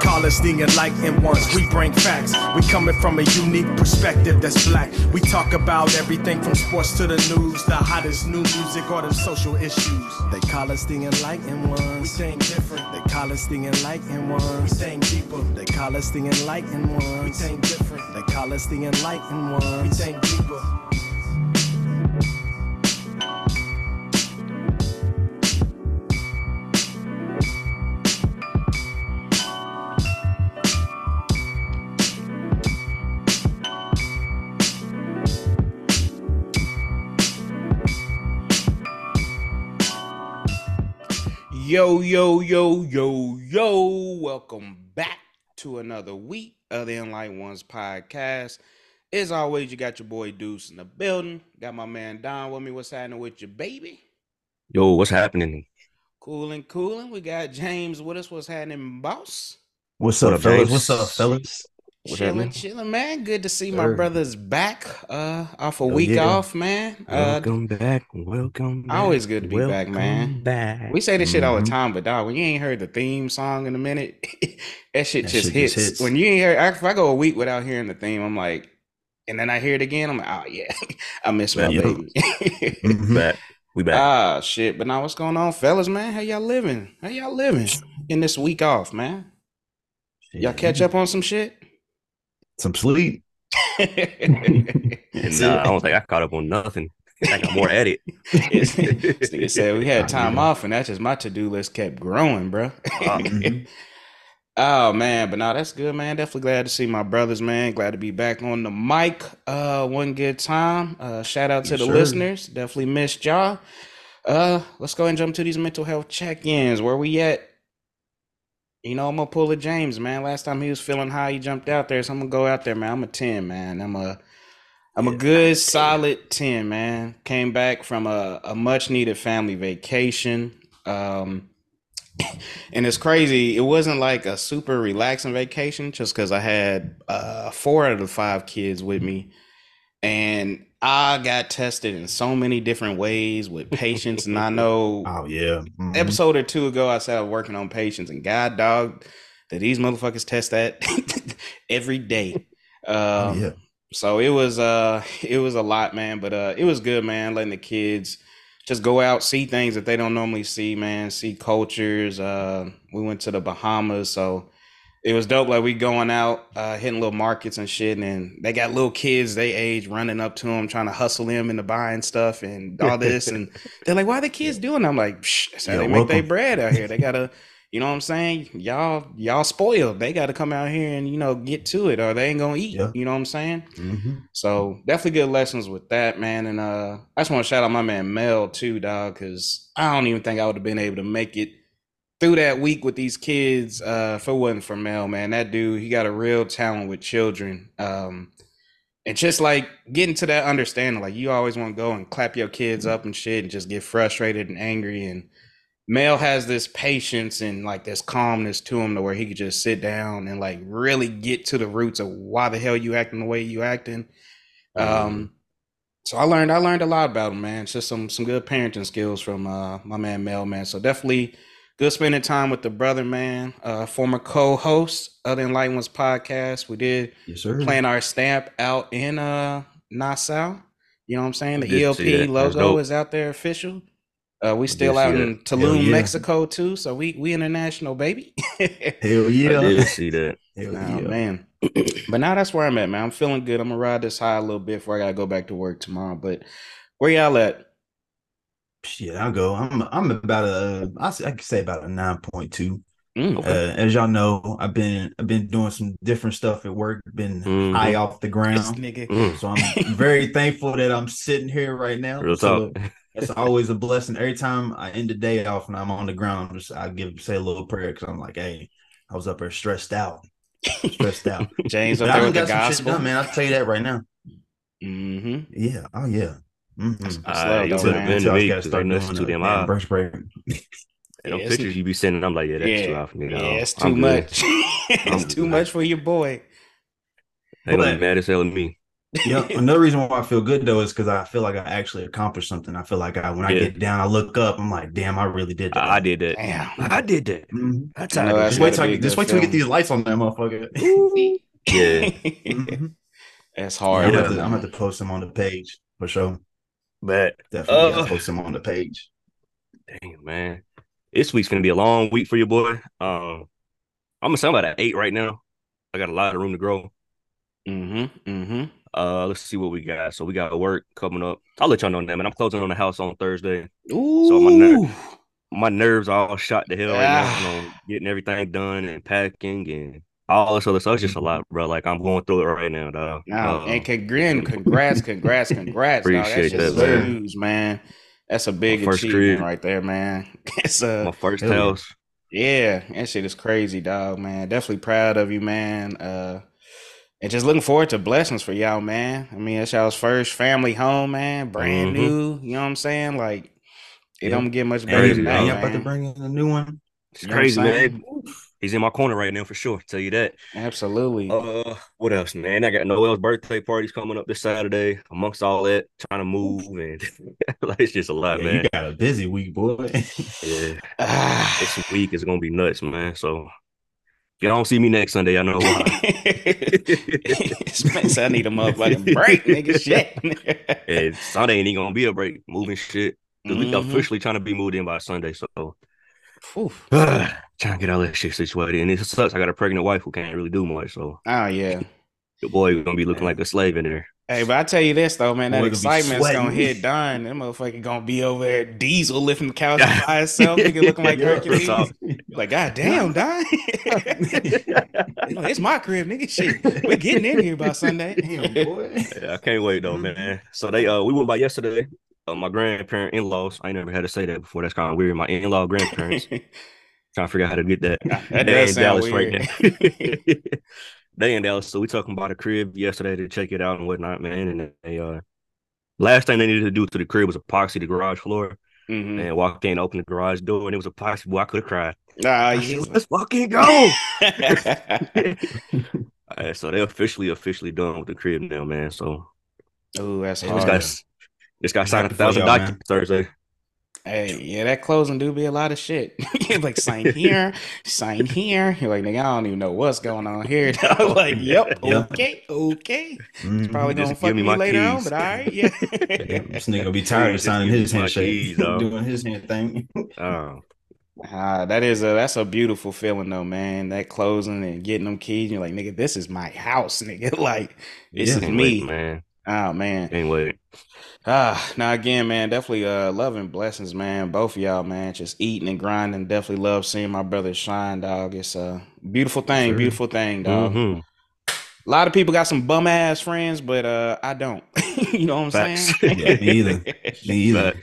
call us the enlightened ones. We bring facts. We coming from a unique perspective that's black. We talk about everything from sports to the news, the hottest new music or the social issues. They call us the enlightened ones. We think different. They call us the enlightened ones. We think deeper. They call us the enlightened ones. We think different. They call us the enlightened ones. We think deeper. Yo, yo, yo, yo, yo. Welcome back to another week of the Enlightened Ones podcast. As always, you got your boy Deuce in the building. Got my man Don with me. What's happening with your baby? Yo, what's happening? Cooling, cooling. We got James with us. What's happening, boss? What's up, up, fellas? What's up, fellas? What's chilling, happening? chilling, man. Good to see my brothers back. Uh, off a Oh, week yeah. off, man. Uh, Welcome back. Welcome back. always good to be back, man. Back. we say this shit all the Mhm. time, but dog, when you ain't heard the theme song in a minute, that shit That just shit hits. just hits. When you ain't heard, if I go a week without hearing the theme, I'm like, and then I hear it again, I'm like, oh yeah, I miss my Yeah. baby. Mhm. back. We back. ah shit, but now what's going on, fellas, man? How y'all living? How y'all living in this week off, man? Y'all catch up on some shit? Some sleep. nah, I it. don't think I caught up on nothing. I got more at it. This said we had time yeah. off, and that's just my to do list kept growing, bro. Mhm. oh man, but no, that's good, man. Definitely glad to see my brothers, man. Glad to be back on the mic. Uh, one good time. Uh, shout out to Yes, the sir. listeners. Definitely missed y'all. Uh, let's go and jump to these mental health check-ins. Where we at? You know, I'm gonna pull a James, man. Last time he was feeling high, he jumped out there. So I'm gonna go out there, man. I'm a 10, man. I'm a I'm a Yeah, good solid 10, man. Came back from a, a much needed family vacation. Um and it's crazy. It wasn't like a super relaxing vacation just because I had uh four out of the five kids with me. And I got tested in so many different ways with patients, and I know Oh yeah. Mhm. episode or two ago, I said I was working on patients, and God dog that these motherfuckers test that every day. Um, Oh, yeah. So it was uh it was a lot, man, but uh it was good, man. Letting the kids just go out, see things that they don't normally see, man. See cultures. Uh, we went to the Bahamas, so it was dope. Like we going out, uh, hitting little markets and shit, and they got little kids they age running up to them, trying to hustle them into buying stuff and all this, and they're like, "Why are the kids doing?" that?" I'm like, "That's how Yeah, they make their bread out here. They gotta." You know what I'm saying? Y'all, y'all spoiled. They got to come out here and you know get to it, or they ain't gonna eat. Yeah. You know what I'm saying? Mhm. So definitely good lessons with that, man. And uh, I just want to shout out my man Mel too, dog, because I don't even think I would have been able to make it through that week with these kids uh, if it wasn't for Mel, man. That dude, he got a real talent with children. Um, and just like getting to that understanding, like you always want to go and clap your kids up and shit and just get frustrated and angry. And Mel has this patience and like this calmness to him to where he could just sit down and like really get to the roots of why the hell you acting the way you acting. Um, so I learned I learned a lot about him, man. It's just some some good parenting skills from uh my man Mel, man. So definitely good spending time with the brother, man. Uh former co-host of the Enlightened Ones podcast. We did Yes, sir. playing our stamp out in uh Nassau. You know what I'm saying? The Did see that. ELP logo is out there official. Uh, we still see out that. in Tulum, yeah. Mexico too. So we we international, baby. Hell I yeah. did see that. Hell Nah, yeah. man. but now that's where I'm at, man. I'm feeling good. I'm gonna ride this high a little bit before I gotta go back to work tomorrow. But where y'all at? Shit, I'll go. I'm I'm about a I s- I could say about a nine point two. Mm, Uh, as y'all know, I've been I've been doing some different stuff at work. Been Mhm. high off the this ground, nigga. Mm, so I'm very thankful that I'm sitting here right now. real So talk. It's always a blessing. Every time I end the day off and I'm on the ground, I'm just I give say a little prayer because I'm like, hey, I was up there stressed out, stressed out. James But up I there done with the got some shit gospel. done, man. I'll tell you that right now. Mm-hmm. Yeah. Oh yeah. Mhm. That's Ah, you though, could've been Until to me gotta 'cause start ain't nothing doing too the damn damn brush break. And Yeah, them pictures you be sending, I'm like, yeah, that's too Yeah, high for me. yeah, it's too I'm much. it's too good. much for your boy. They gonna But- be mad as hell at me. yeah. Another reason why I feel good though is because I feel like I actually accomplished something. I feel like I when I get down, I look up, I'm like, damn, I really did that. I, I did that. Damn. I did that. Mhm. That's I how know I that's did Just wait till I be a get, just wait till we get these lights on that motherfucker. it. Yeah, Mhm. That's I'm, hard. gonna Yeah. have to, I'm gonna have to post them on the page for sure. But Definitely Uh, post them on the page. Damn, man. This week's gonna be a long week for your boy. Um, I'm gonna I'm about at eight right now. I got a lot of room to grow. Mm-hmm. Mm-hmm. Uh, let's see what we got. So we got work coming up. I'll let y'all know that, man. I'm closing on the house on Thursday. Ooh. So my ner- My nerves are all shot to hell right now. Ah. You know, getting everything done and packing and all this other stuff. It's just a lot, bro. Like I'm going through it right now, though. No, Uh, and congrats, congrats, congrats, congrats. dog. That's Appreciate just that, good man. news, man. That's a big My first achievement crib. right there, man. It's my first hell yeah. house. yeah, that shit is crazy, dog, man. Definitely proud of you, man. Uh and just looking forward to blessings for y'all, man. I mean, it's y'all's first family home, man. Brand Mhm. new. You know what I'm saying? Like it Yep. don't get much better Crazy, than you- that, and dog. you about to bring in a new one. It's You know crazy, man. He's in my corner right now for sure. Tell you that. Absolutely. Uh, what else, man? I got Noel's birthday parties coming up this Saturday. Amongst all that, trying to move and like it's just a lot, Yeah, man. you got a busy week, boy. Yeah, Ah. this week is gonna be nuts, man. So if you don't see me next Sunday, I know why. Spence, I need a motherfucking break, nigga. Shit. and Sunday ain't even gonna be a break, moving shit. Because we officially trying to be moved in by Sunday, so Whew. trying to get all that shit situated. And it sucks. I got a pregnant wife who can't really do much, so Oh yeah. your boy gonna be looking like a slave in there. Hey, but I tell you this though, man, that Boy, gonna excitement's gonna hit Don. That motherfucker gonna be over there, Diesel lifting the couch by himself, nigga looking like Yeah, Hercules. Like, god damn, Don. You know, it's my crib, nigga. Shit, we getting in here by Sunday. Damn, boy. Yeah, I can't wait though, man. So they uh we went by yesterday. Uh, my grandparent in-laws. I ain't never had to say that before. That's kind of weird. My in-law grandparents. trying to figure out how to get that. That They in Dallas weird. right now. they in Dallas. So we talking about a crib yesterday to check it out and whatnot, man. And they uh last thing they needed to do to the crib was epoxy the garage floor. Mhm. And walked in, opened the garage door, and it was epoxy. Boy, I could have cried. Nah, I yeah. Let's fucking go. Uh, so they're officially, officially done with the crib now, man. So oh, that's hard. guy, this guy signed a thousand y'all, documents Thursday. Hey, yeah, that closing do be a lot of shit. You're like sign here, sign here. You're like, nigga, I don't even know what's going on here. I'm like, yep, Yeah. okay, okay. Mhm. Probably gonna Just fuck me me, my later on, but all right, yeah. Yeah, this nigga gonna be tired of signing his my handshake, keys, doing his hand thing. Oh, Ah, that is a that's a beautiful feeling though, man. That closing and getting them keys. You're like, nigga, this is my house, nigga. Like, this Yeah. is me. man. Oh man. Can't. Ah, now again, man, definitely uh loving blessings, man. Both of y'all, man, just eating and grinding. Definitely love seeing my brother shine, dog. It's a beautiful thing, Sure. beautiful thing, dog. Mhm. A lot of people got some bum ass friends, but uh I don't. you know what I'm Facts. saying? Yeah, me either. Me either.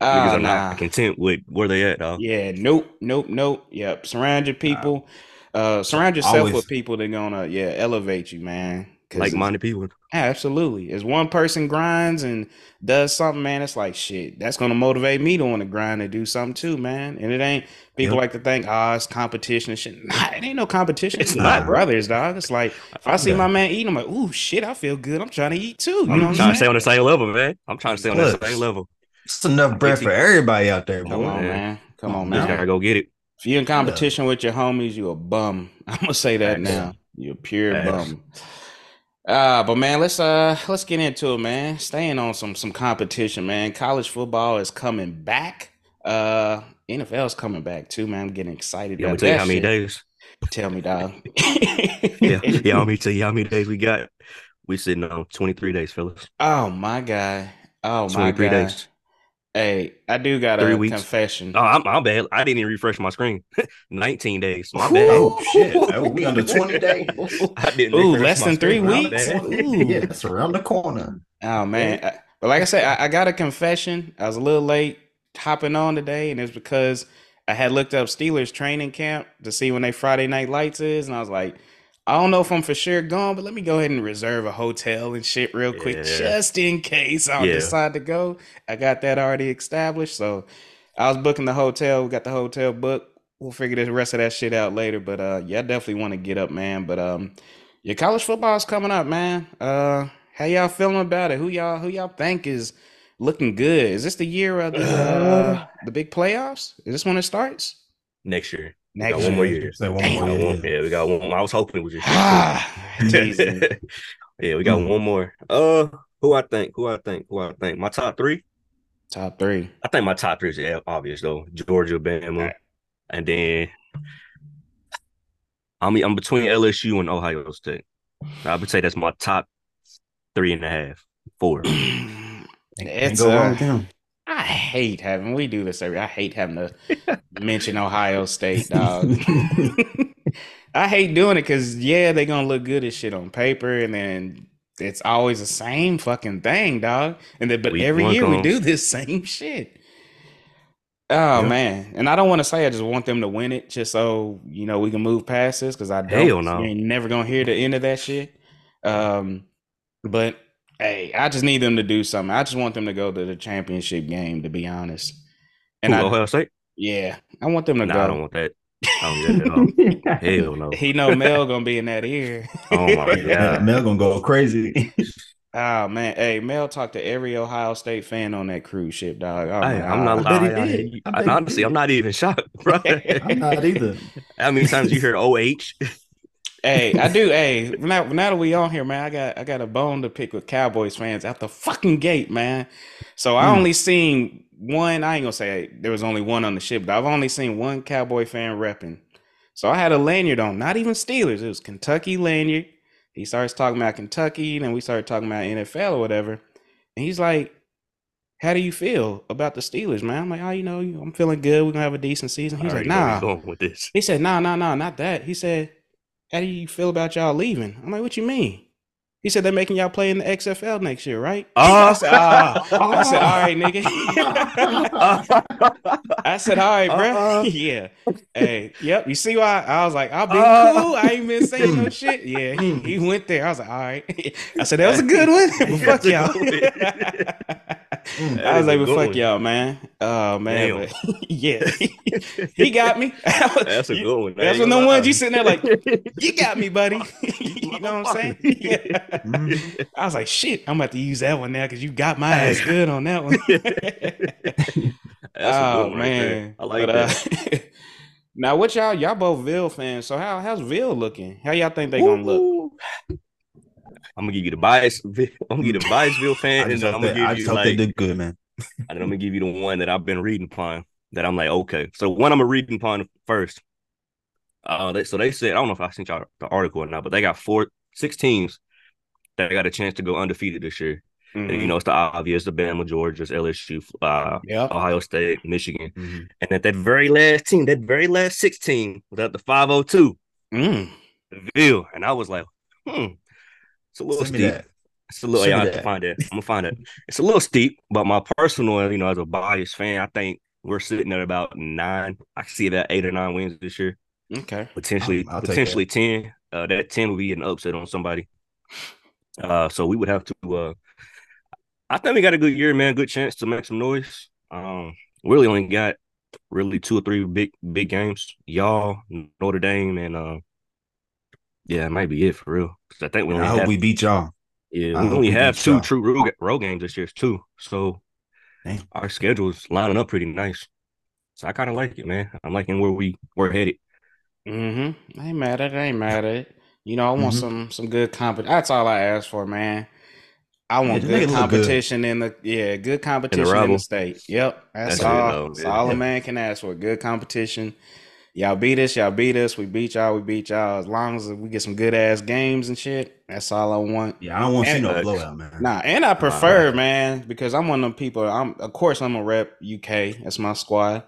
Oh, Niggas are nah. not content with where they at, dog. Yeah, nope, nope, nope. Yep. Surround your people. Uh surround yourself Always. with people that gonna yeah, elevate you, man. 'Cause Like it's- minded people. Absolutely. As one person grinds and does something, man, it's like shit. That's gonna motivate me to want to grind and do something too, man. And it ain't people Yep. like to think, oh, it's competition and shit. Nah, it ain't no competition. It's It's not not. brothers, dog. It's like if I see Yeah. my man eating, I'm like, ooh, shit, I feel good. I'm trying to eat too. You I'm know what trying I'm to saying? stay on the same level, man. I'm trying to stay on that Plus. same level. It's enough bread for everybody out there, Come boy. on, man. man. Come on, Come Just man. gotta go get it. If you're in competition with your homies, you a bum. I'm gonna say that Facts. now. You're a pure Facts. bum. Uh, but man, let's uh let's get into it, man. Staying on some some competition, man. College football is coming back. Uh NFL's coming back too, man. I'm getting excited let me tell you how many shit. days. Tell me, dog. Yeah, yeah, me tell you how many days we got. We sitting on 23 days, fellas. Oh my god. Oh my 23 god. days. Hey, I do got Three a weeks. confession. Oh, I'm, I'm bad. I didn't even refresh my screen. 19 days. My bad. Oh shit! Oh, we under twenty days. I didn't Ooh, less than three screen. Weeks? bad. Ooh. yeah, it's around the corner. Oh man, I- but like I said, I, I got a confession. I was a little late hopping on today, and it's because I had looked up Steelers training camp to see when they Friday night lights is, and I was like, I don't know if I'm for sure going, but let me go ahead and reserve a hotel and shit real quick, Yeah. just in case I Yeah. decide to go. I got that already established, so I was booking the hotel. We got the hotel booked. We'll figure the rest of that shit out later. But uh, yeah, I definitely want to get up, man. But um, your college football is coming up, man. Uh, How y'all feeling about it? Who y'all who y'all think is looking good? Is this the year of the uh, the big playoffs? Is this when it starts? Next year. Next got one more year. year. Say one Damn. More year. yeah, we got one. I was hoping it was just Ah, amazing. yeah, we got Mm. one more. Uh, who I think? Who I think? Who I think? My top three. Top three. I think my top three is obvious though. Georgia, Bama, Alright. and then I'm I'm between LSU and Ohio State. I would say that's my top three and a half, four. Can't It's go wrong uh, with him. I hate having we do this every. I hate having to mention Ohio State, dog. I hate doing it because yeah, they're gonna look good as shit on paper, and then it's always the same fucking thing, dog. And then, but Week every year we do this same shit. Oh Yeah. man, and I don't want to say I just want them to win it, just so you know we can move past this because I don't. Hell no. You ain't never gonna hear the end of that shit. Um, but hey, I just need them to do something. I just want them to go to the championship game, to be honest. And Who, I, Ohio State? yeah, I want them to Nah, I don't go. want that. I don't want that at all. Hell no. He know Mel gonna be in that ear. Oh my god. Mel gonna go crazy. Oh man, hey Mel talked to every Ohio State fan on that cruise ship, dog. Oh, Hey, I'm not. God. I he I- I- did. I I- bet he honestly. I'm not even shocked, bro. I'm not either. How many times you heard OH? Hey, I do. Hey, now, now that we on here, man, I got I got a bone to pick with Cowboys fans out the fucking gate, man. So I Hmm. only seen one. I ain't gonna say there was only one on the ship, but I've only seen one Cowboy fan repping. So I had a lanyard on, not even Steelers. It was Kentucky lanyard. He starts talking about Kentucky, and then we started talking about NFL or whatever. And he's like, "How do you feel about the Steelers, man?" I'm like, "Oh, you know, I'm feeling good. We're gonna have a decent season." He's like, already know where "Nah." going with this. He said, "No, no, no, not that." He said, "How do you feel about y'all leaving?" I'm like, "What you mean?" He said they're making y'all play in the XFL next year, right? Oh. I said, "Ah." I said, "All right, nigga." I said, "All right, bro." Uh-uh. yeah. Hey, yep. You see why? I was like, "I'll be Uh. cool." I ain't been saying no shit. Yeah, he, he went there. I was like, "All right." I said, "That was a good one." but fuck y'all. Mm. I was like, is a "But good fuck one. y'all, man." Oh man, yeah, he got me. That's a good one. That's when gonna the ones you sitting there like, you got me, buddy. you know what I'm saying? Yeah. I was like, shit, I'm about to use that one now because you got my ass good on that one. That's a good oh one right man, I like But, that. uh, now, what y'all y'all both Ville fans? So how how's Ville looking? How y'all think they gonna look? I'm gonna give you the bias. I'm gonna give you the Biasville fan, and I'm gonna give you hope they like, did good, man. and then I'm gonna give you the one that I've been reading upon. That I'm like, okay. So one I'm gonna read upon first. Uh, they, so they said I don't know if I sent y'all the article or not, but they got four, six teams that got a chance to go undefeated this year. And you Mhm. know, it's the obvious: the Bama, Georgia's, LSU, uh, Yep. Ohio State, Michigan, Mhm. and at that very last team, that very last six team was at the 502, Mm. the Ville, and I was like, hmm, it's a little Send steep. It's a little. Send Yeah, I have to find it. I'm gonna find it. It's a little steep, but my personal, you know, as a biased fan, I think we're sitting at about nine. I see that eight or nine wins this year, Okay. potentially, I'll take potentially ten. Uh, that ten would be an upset on somebody. Uh, so we would have to. Uh, I think we got a good year, man. Good chance to make some noise. Um, we really only got really two or three big big games. Y'all, Notre Dame, and uh, yeah, it might be it for real. 'Cause I think we I hope have we beat y'all. yeah, I we only we have two y'all. true road, road games this year too. So Damn. our schedule is lining up pretty nice. So I kind of like it, man. I'm liking where we we're headed. Mm-hmm. I ain't mad at it. I ain't mad at it. You know, I want Mhm. some some good competition. That's all I ask for, man. I want just make good it look good. competition in the yeah, good competition in the rival. state. Yep, that's, That's it, all. though, That's yeah. all a man can ask for. Good competition. Y'all beat us. Y'all beat us. We beat y'all. We beat y'all. As long as we get some good ass games and shit, that's all I want. Yeah, I don't want to see no blowout, man. Nah, and I prefer, right. man, because I'm one of them people. I'm of course I'm a rep UK. That's my squad.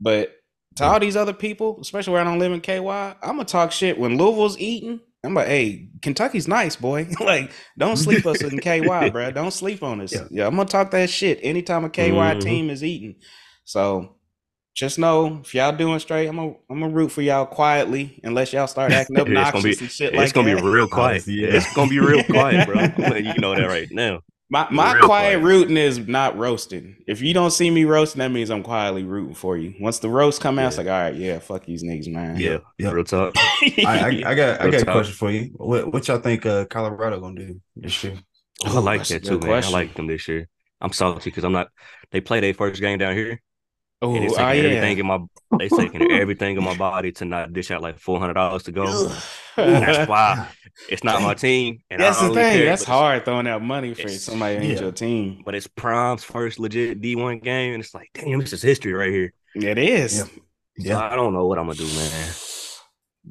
But to all these other people, especially where I don't live in KY, I'm gonna talk shit when Louisville's eating. I'm like, hey, Kentucky's nice, boy. like, don't sleep us in KY, bro. Don't sleep on us. Yeah. Yeah. I'm gonna talk that shit anytime a KY Mhm. team is eating. So just know if y'all doing straight, I'm gonna I'm gonna root for y'all quietly, unless y'all start acting It's gonna obnoxious be- and shit it's gonna that. be real quiet. Yeah. It's gonna be real quiet, bro. you know that right now. My my quiet quiet. rooting is not roasting. If you don't see me roasting, that means I'm quietly rooting for you. Once the roast come out, it's like, all right, yeah, fuck these niggas, man. Yeah, yeah. real talk. I, I, I got I Real got a question for you. What what y'all think uh, Colorado gonna do this year? I like that's that too, man. question. I like them this year. I'm salty because I'm not. They play their first game down here, Oh, and it's taking yeah. everything in my. They taking everything in my body to not dish out like four hundred dollars to go. That's why it's not my team. And That's I the don't really thing. care, That's hard throwing out money for somebody who ain't your team. But it's Prime's first legit D1 game, and it's like, damn, this is history right here. It is. Yeah. So Yeah. I don't know what I'm gonna do, man.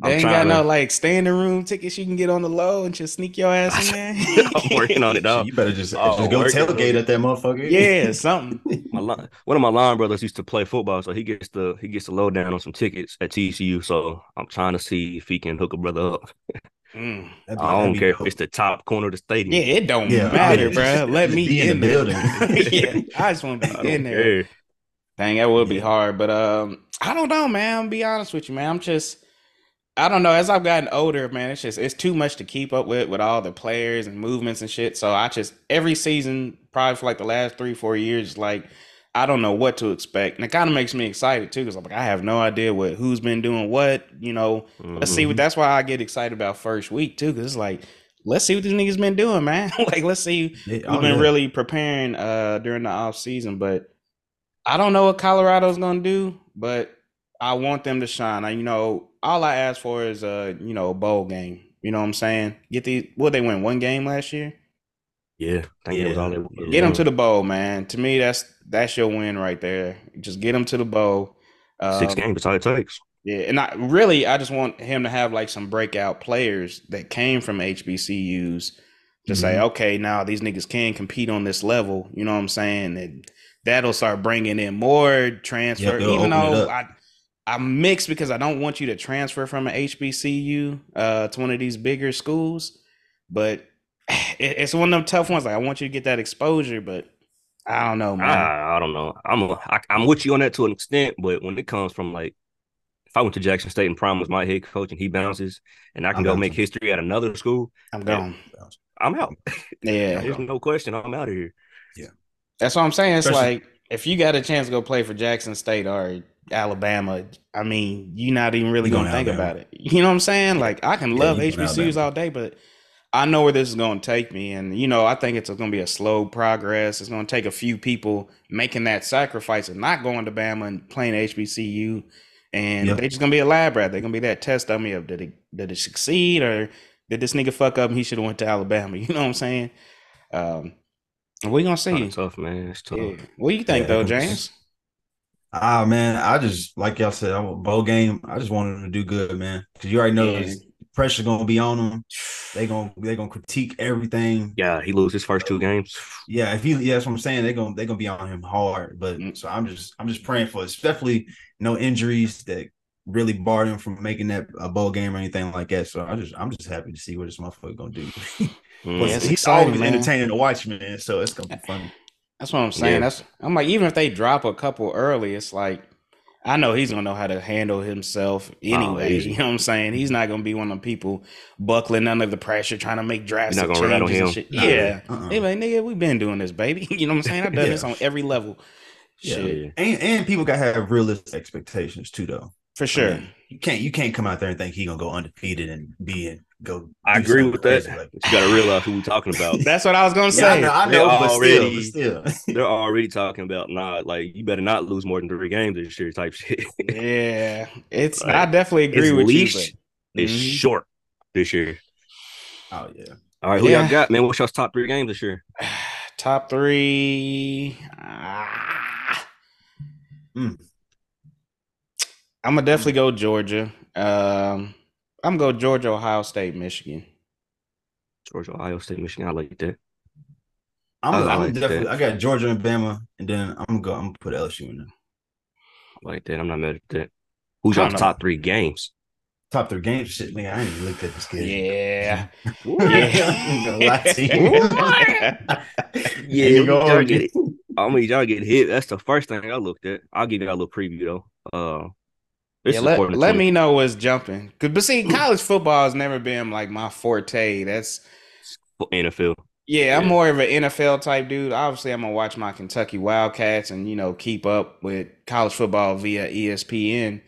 They ain't got trying no to- like standing room tickets you can get on the low and just sneak your ass in there. I'm working on it, Shit, dog. you better just, Oh, just go tailgate at that motherfucker. yeah, something. My li- one of my line brothers used to play football, so he gets the he gets the lowdown on some tickets at TCU. So I'm trying to see if he can hook a brother up. Mm. Be- I don't be care if it's the top corner of the stadium. Yeah, it don't Yeah, matter, yeah, bro. Let me be in in the there. building. yeah, I just want to be in there. care. Dang, that would be hard. But um, I don't know, man. I'm be honest with you, man. I'm just, I don't know. As I've gotten older, man, it's just it's too much to keep up with with all the players and movements and shit. So I just every season, probably for like the last three, four years, like I don't know what to expect, and it kind of makes me excited too, because I'm like I have no idea what who's been doing what. You know, let's see what. That's why I get excited about first week too, because it's like. Let's see what these niggas been doing, man. like, let's see We've oh, been yeah. really preparing uh during the off season, but I don't know what Colorado's gonna do, but I want them to shine. I, you know, all I ask for is uh, you know, a bowl game. You know what I'm saying? Get these what they win one game last year? Yeah, I think that was Yeah. all they wanted. Get them to the bowl, man. To me, that's that's your win right there. Just get them to the bowl. six Um, games. That's all it takes. yeah, and I really I just want him to have like some breakout players that came from HBCUs to say, Mhm. okay, now these niggas can compete on this level. You know what I'm saying? And that'll start bringing in more transfer. Yep, even though. I I'm mixed because I don't want you to transfer from an HBCU uh, to one of these bigger schools, but it, it's one of them tough ones. Like I want you to get that exposure, but I don't know, man. I, I don't know. I'm a, I, I'm with you on that to an extent, but when it comes from like, if I went to Jackson State and Prime was my head coach and he bounces, and I can I'm go bouncing. make history at another school, I'm gone. I'm out. Yeah. There's no question. I'm out of here. Yeah, that's what I'm saying. It's Especially- like if you got a chance to go play for Jackson State or Alabama, I mean, you're not even really gonna think Alabama. about it. You know what I'm saying? Like I can love you going HBCUs Alabama. all day, but I know where this is gonna take me. And you know, I think it's gonna be a slow progress. It's gonna take a few people making that sacrifice of not going to Bama and playing HBCU. And Yep. they just gonna be a lab rat. They're gonna be that test dummy of did it did it succeed or did this nigga fuck up and he should have went to Alabama? You know what I'm saying? Um, we gonna see. Kinda tough, man. It's tough. Yeah. What do you think Yeah, though, it's- James? Ah man, I just like y'all said, I'm a bowl game. I just wanted to do good, man. Because you already know Yeah. pressure gonna be on them. They gonna they gonna critique everything. Yeah, he loses his first two games. Yeah, if he yeah, that's what I'm saying. They're gonna they're gonna be on him hard. But Mm. so I'm just I'm just praying for especially no injuries that really barred him from making that a bowl game or anything like that. So I just I'm just happy to see what this motherfucker gonna do. Mm. He's exciting, always man. entertaining to watch, man. So it's gonna be funny. That's what I'm saying. Yeah. That's I'm like, even if they drop a couple early, it's like I know he's gonna know how to handle himself oh, anyway. easy. you know what I'm saying? He's not gonna be one of them people buckling under the pressure trying to make drastic gonna changes and him. shit. Nah, Yeah. uh-uh. They like, nigga, we've been doing this, baby. You know what I'm saying? I've done Yeah. this on every level. Yeah. Shit. And and people gotta have realistic expectations too, though. For sure. I mean, you can't you can't come out there and think he gonna go undefeated and be and go. I agree with that. like- you got to realize who we're talking about. That's what I was gonna Yeah, say. I know, I They're know, but already- still, but still. They're already talking about nah, like you better not lose more than three games this year, type shit. Yeah. It's Right. I definitely agree His with leash you. is Mhm. short this year. oh yeah. All right, who Yeah. y'all got, man? What's y'all's top three games this year? Top three. ah. Mm. I'm gonna definitely go Georgia. Um, I'm gonna go Georgia, Ohio State, Michigan. Georgia, Ohio State, Michigan. I like that. I'm, I I'm like definitely. that. I got Georgia and Bama, and then I'm gonna go. I'm gonna put LSU in there. I like that. I'm not mad at that. Who's I y'all's top three games? Top three games, shit, nigga. I ain't even looked at this kid. Yeah. Yeah, I'm gonna you. Yeah, you we go gotta on. get it. I mean, y'all get hit. That's the first thing I looked at. I'll give y'all a little preview though. Uh, this yeah, let, let me know what's jumping. Cause but see, college football has never been like my forte. That's NFL. yeah, I'm Yeah. more of an NFL type dude. Obviously, I'm gonna watch my Kentucky Wildcats and you know keep up with college football via ESPN.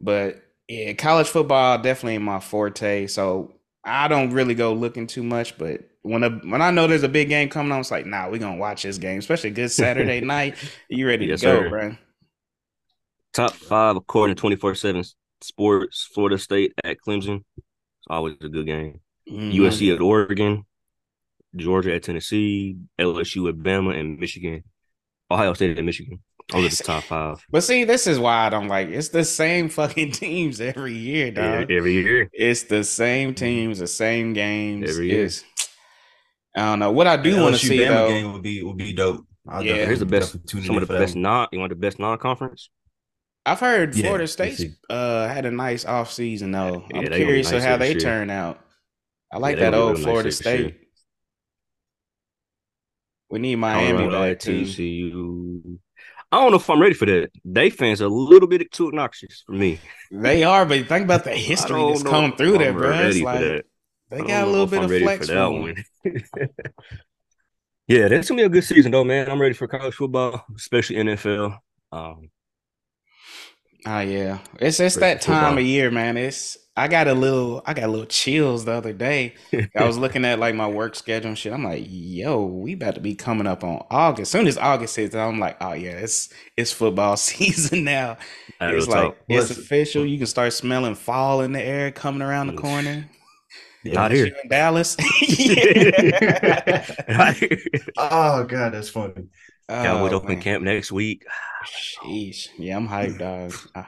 But yeah, college football definitely ain't my forte. So I don't really go looking too much. But when a, when I know there's a big game coming on, it's like, nah, we're gonna watch this game, especially a good Saturday night. You ready Yes, to go, sir. bro? Top five according to 24 7 Sports, Florida State at Clemson. It's always a good game. Mhm. USC at Oregon, Georgia at Tennessee, LSU at Bama, and Michigan. Ohio State at Michigan. Those are the top five. But see, this is why I don't like. It's the same fucking teams every year, dog. Every, every year. It's the same teams, the same games. Every year. It's, I don't know what I do want to see Bama though. game would be would be dope. I'll Yeah. Here's the best, definitely tune some of the best non, you want the best non conference? I've heard Yeah, Florida let's State uh, had a nice off season though. Yeah, I'm they gonna be curious nice of how they year. turn out. I like they that old real nice Florida this year. State. We need Miami Colorado back too. TCU. I don't know if I'm ready for that. They fans are a little bit too obnoxious for me. They are, but think about the history that's know come through there, I'm bro. It's ready for like that. they got a little bit I'm of ready flex for that one. yeah, that's gonna be a good season though, man. I'm ready for college football, especially NFL. Um, Oh yeah, it's it's that time of year, man. It's I got a little I got a little chills the other day. I was looking at like my work schedule and shit. I'm like, yo, we about to be coming up on August. soon as August hits, I'm like, oh yeah, it's it's football season now. I It's like talk. it's Listen. official. You can start smelling fall in the air coming around the corner. Not You here. in Dallas. Oh god, that's funny. Cowboys Oh, open man. camp next week. Sheesh. Yeah, I'm hyped, dog. I,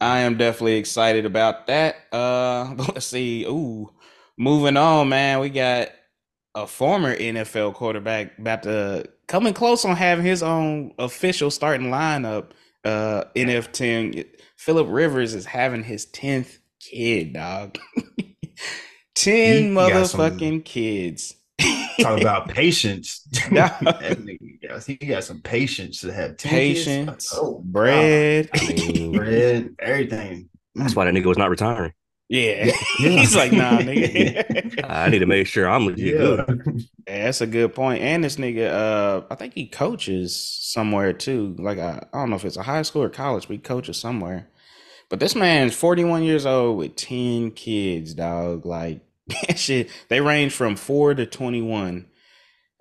I am definitely excited about that. Uh let's see. Ooh, moving on, man. We got a former NFL quarterback about to coming close on having his own official starting lineup. Uh NF10. Philip Rivers is having his 10th kid, dog. 10 He motherfucking kids. Talk about patience. Nah. that nigga he got some patience to have 10 kids. patience, Oh, bread. I mean, bread, everything. that's why that nigga was not retiring. Yeah. Yeah. He's like, nah, nigga. I need to make sure I'm legit Yeah. good. Yeah, that's a good point. And this nigga, uh, I think he coaches somewhere too. Like I, I don't know if it's a high school or college, but he coaches somewhere. But this man's 41 years old with 10 kids, dog. Like that shit, they range from four to 21.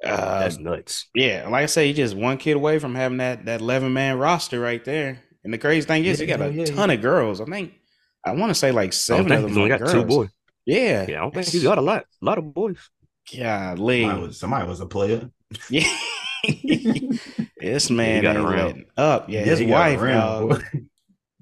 Uh, That's nuts. yeah, like I say, he's just one kid away from having that that 11 man roster right there. And the crazy thing is, he Yeah, got a yeah, ton of girls. I think I want to say like seven of he's them only are got two boys. Yeah, Yeah, I don't think he's got a lot, a lot of boys. Golly. Somebody was, somebody was a player. Yeah. this man got ain't around. up. Yeah, Yes, his got wife, around, dog. boy.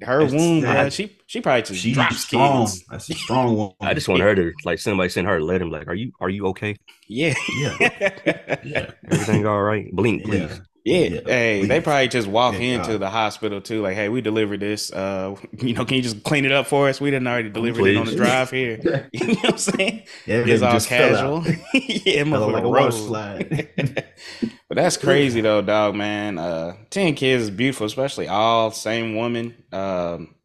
Her That's- womb, bro. She she probably just She's drops strong. kids. That's a strong one. I just want her to like somebody send her a letter. Like, are you are you okay? Yeah. Yeah. Yeah. Everything all right? Blink, please. Yeah. Hey, they probably just walk into God. the hospital too, like, hey, we delivered this. Uh, you know, can you just clean it up for us? We didn't already delivered it on the drive here. Yeah. You know what I'm saying? Yeah, It's all casual. yeah, motherfucker like a water rolled. slide. but that's crazy though, dog, man. Uh, ten kids is beautiful, especially all same woman, um,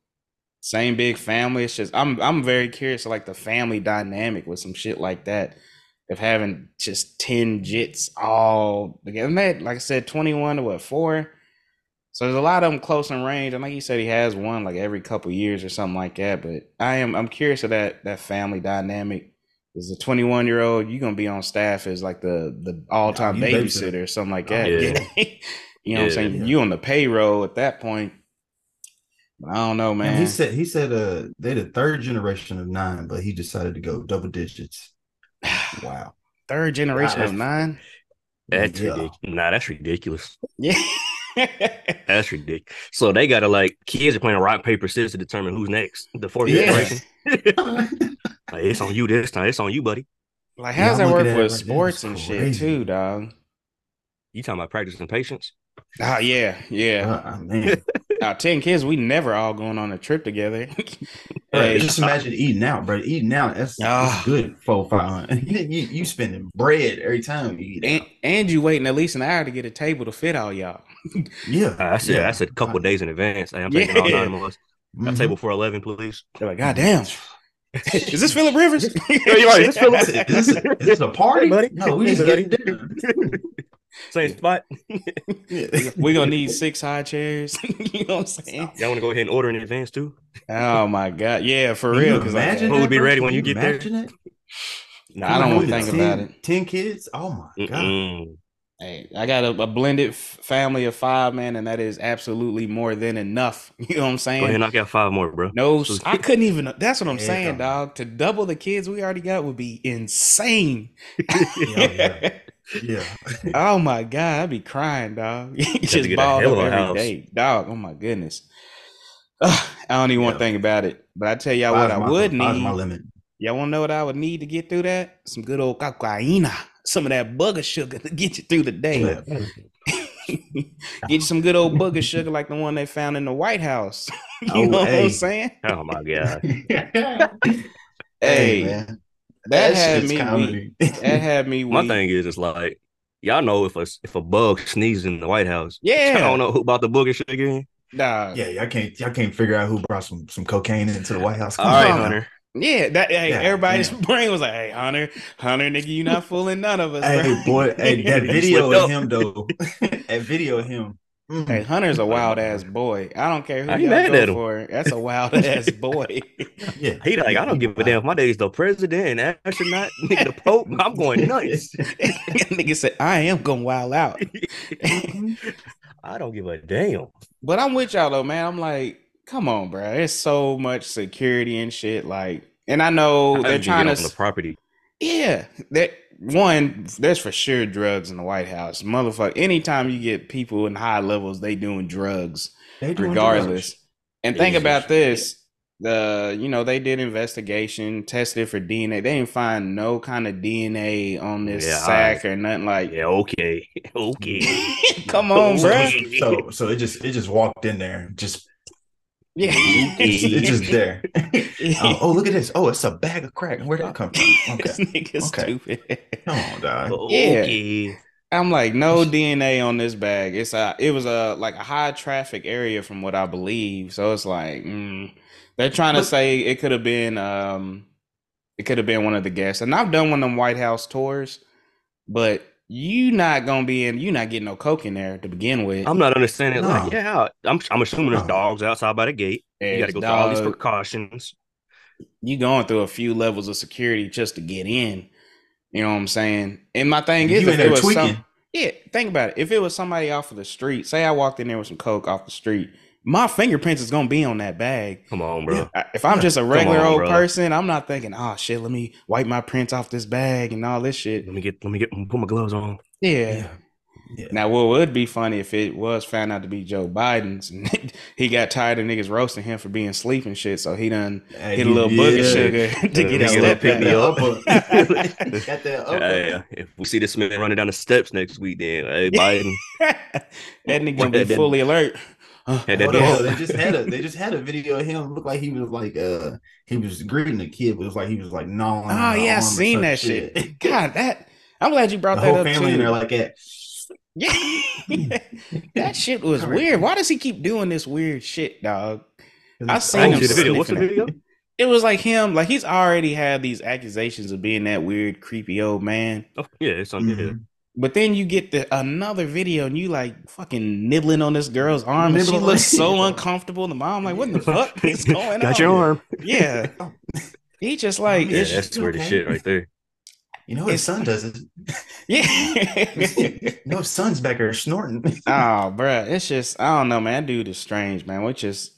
same big family. It's just I'm I'm very curious like the family dynamic with some shit like that. Of having just ten jits all together. And that, like I said, twenty one to what four. So there's a lot of them close in range. And like you said, he has one like every couple years or something like that. But I am I'm curious of that that family dynamic. Is a 21 year old you're gonna be on staff as like the the all time you babysitter. babysitter or something like Oh, that? yeah. you know what I'm saying? Yeah. You on the payroll at that point. But I don't know, Man, man. he said he said uh they're the third generation of nine, but he decided to go double digits. Wow. Third generation of Wow. nine. That's Yeah. ridiculous. Nah, that's ridiculous. Yeah. That's ridiculous. So they gotta like kids are playing rock paper scissors to determine who's next. The fourth Yeah. generation. Like, it's on you this time. It's on you, buddy. like, Yeah, how does I'm that work looking with right sports It's and shit too, dog? You talking about practicing patience? Ah, yeah, yeah. Uh, man. Now, ten kids, we never all going on a trip together. Hey, just imagine eating out, bro. Eating out, that's, Ah. that's good four five hundred. you, you spending bread every time you eat and, out. and you waiting at least an hour to get a table to fit all y'all. Yeah, Uh, I said yeah. that's a couple days in advance. Hey, I'm taking all Yeah. nine of us. Mhm. A table for eleven, please. They're like, God damn, is this Philip Rivers? you're right, is this Phillip- Is this, is this a party, Hey, buddy. No, we Hey, just buddy. getting dinner. Same spot. Yeah. We're gonna need six high chairs. you know what I'm saying? Y'all want to go ahead and order in advance too? Oh my god, yeah, for Can real. you Because like, imagine We'll be ready when you get there. imagine it? Nah, I don't want to Ten- think about it. Ten kids? Oh my god! Mm-mm. Hey, I got a, a blended f- family of five, man, and that is absolutely more than enough. You know what I'm saying? Go ahead saying? and knock out five more, bro. No, I couldn't even. That's what I'm Yeah, saying, dog. To double the kids we already got would be insane. Yeah, Yeah, oh my god, I'd be crying, dog. Just balled up every house. day, dog. Oh my goodness. Ugh, I don't even want to think about it. But I tell y'all what, I my- would five's my need. limit. Y'all want to know what I would need to get through that? Some good old cocaina, some of that booger sugar to get you through the day. Get you some good old booger sugar like the one they found in the White House. you Oh, know what. I'm saying? Oh my god. Hey, man, that, had shit's me weak. That had me weak. My thing is, it's like y'all know if a if a bug sneezes in the White House, yeah, I don't know who about the booger sugar. in. dog. yeah, y'all can't y'all can't figure out who brought some some cocaine into the White House. Come All right, on. Hunter. Yeah, that hey, Yeah, everybody's damn. brain was like, "Hey, Hunter, Hunter, nigga, you not fooling none of us." Hey bro." boy, hey that video of up. him though, that video of him. Mm. Hey, Hunter's a wild ass boy. I don't care who I y'all mad go at him. for. That's a wild ass boy. Yeah, He like, I don't give a damn. if My days the president and astronaut, nigga, the Pope. I'm going nuts. nigga said, "I am gonna wild out." I don't give a damn. But I'm with y'all though, man. I'm like, come on, bro. There's so much security and shit. Like, and I know How they're trying get to. on the property. Yeah, that one. There's for sure drugs in the White House, motherfucker. Anytime you get people in high levels, they doing drugs They doing regardless. drugs. And think Yeah. about this. The you know they did investigation, tested for DNA. They didn't find no kind of DNA on this Yeah, sack or nothing like. Yeah, okay, okay. Come on, bro. So so it just it just walked in there, just Yeah, it's, it's just there. oh, oh, look at this. Oh, it's a bag of crack. Where'd that come from? this nigga's Okay. stupid. come on, dog. Yeah. Okay. I'm like, no DNA on this bag. It's a, it was a like a high traffic area from what I believe. So it's like, mm, they're trying to But- say it could have been, um, it could have been one of the guests. And I've done one of them White House tours, but you not gonna be in, you not getting no coke in there to begin with. I'm not understanding. No. Like, yeah, I'm I'm assuming there's No. dogs outside by the gate. You got to There's go through all these precautions. you going through a few levels of security just to get in. You know what I'm saying? And my thing is, You if it was tweaking. some, yeah, think about it. If it was somebody off of the street, say I walked in there with some coke off the street, my fingerprints is gonna be on that bag. Come on, bro. If I'm just a regular on, old bro. person, I'm not thinking, oh shit, let me wipe my prints off this bag and all this shit. Let me get let me get put my gloves on. Yeah. Yeah. Yeah. Now, what would be funny if it was found out to be Joe Biden's and he got tired of niggas roasting him for being asleep and shit, so he done Hey, hit a little booger yeah. sugar to Yeah, get his nigga, step pick me up. up. Got that upper. Yeah, if we see this man running down the steps next week, then hey Biden, that nigga gonna be fully alert. Uh, had that Hold they just had a they just had a video of him look like he was like uh he was greeting the kid, but it was like he was like gnawing. Oh yeah, I seen that shit. God, that I'm glad you brought The that whole up family in there like that. Yeah, that shit was weird. Why does he keep doing this weird shit, dog? I I seen him the video. What's the video? It was like him, like he's already had these accusations of being that weird, creepy old man. Oh, yeah, it's on video. But then you get the another video and you like fucking nibbling on this girl's arm, and she looks so uncomfortable. And the mom like, what the fuck is going on? Got your arm. Yeah, he just like Yeah, it's that's just where the okay. shit right there. You know his son does it. yeah. no his son's back there snorting. Oh, bruh, it's just I don't know, man. That dude is strange, man. We just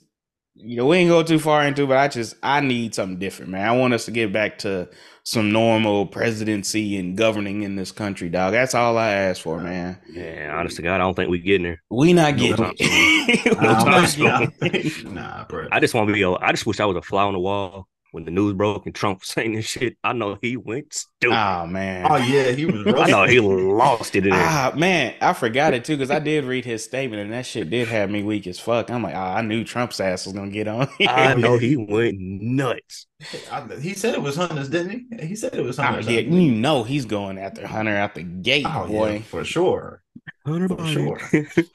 you know we ain't go too far into, it, but I just I need something different, man. I want us to get back to some normal presidency and governing in this country, dog. That's all I ask for, man. Yeah, honest to God, I don't think we getting there. We not No getting time it. I don't Not think getting so. it. nah, bro. I just want to be. a- I just wish I was a fly on the wall when the news broke and Trump was saying this shit. I know he went stupid. Oh man. Oh yeah, he was. I know he lost it in there. Ah man, I forgot it too because I did read his statement and that shit did have me weak as fuck. I'm like, ah, I knew Trump's ass was gonna get on. I know he went nuts. I, he said it was Hunter's, didn't he? He said it was Ah, Hunter's. yeah, you know he's going after Hunter out the gate, Oh, boy. yeah, for sure. Hunter For Biden. sure.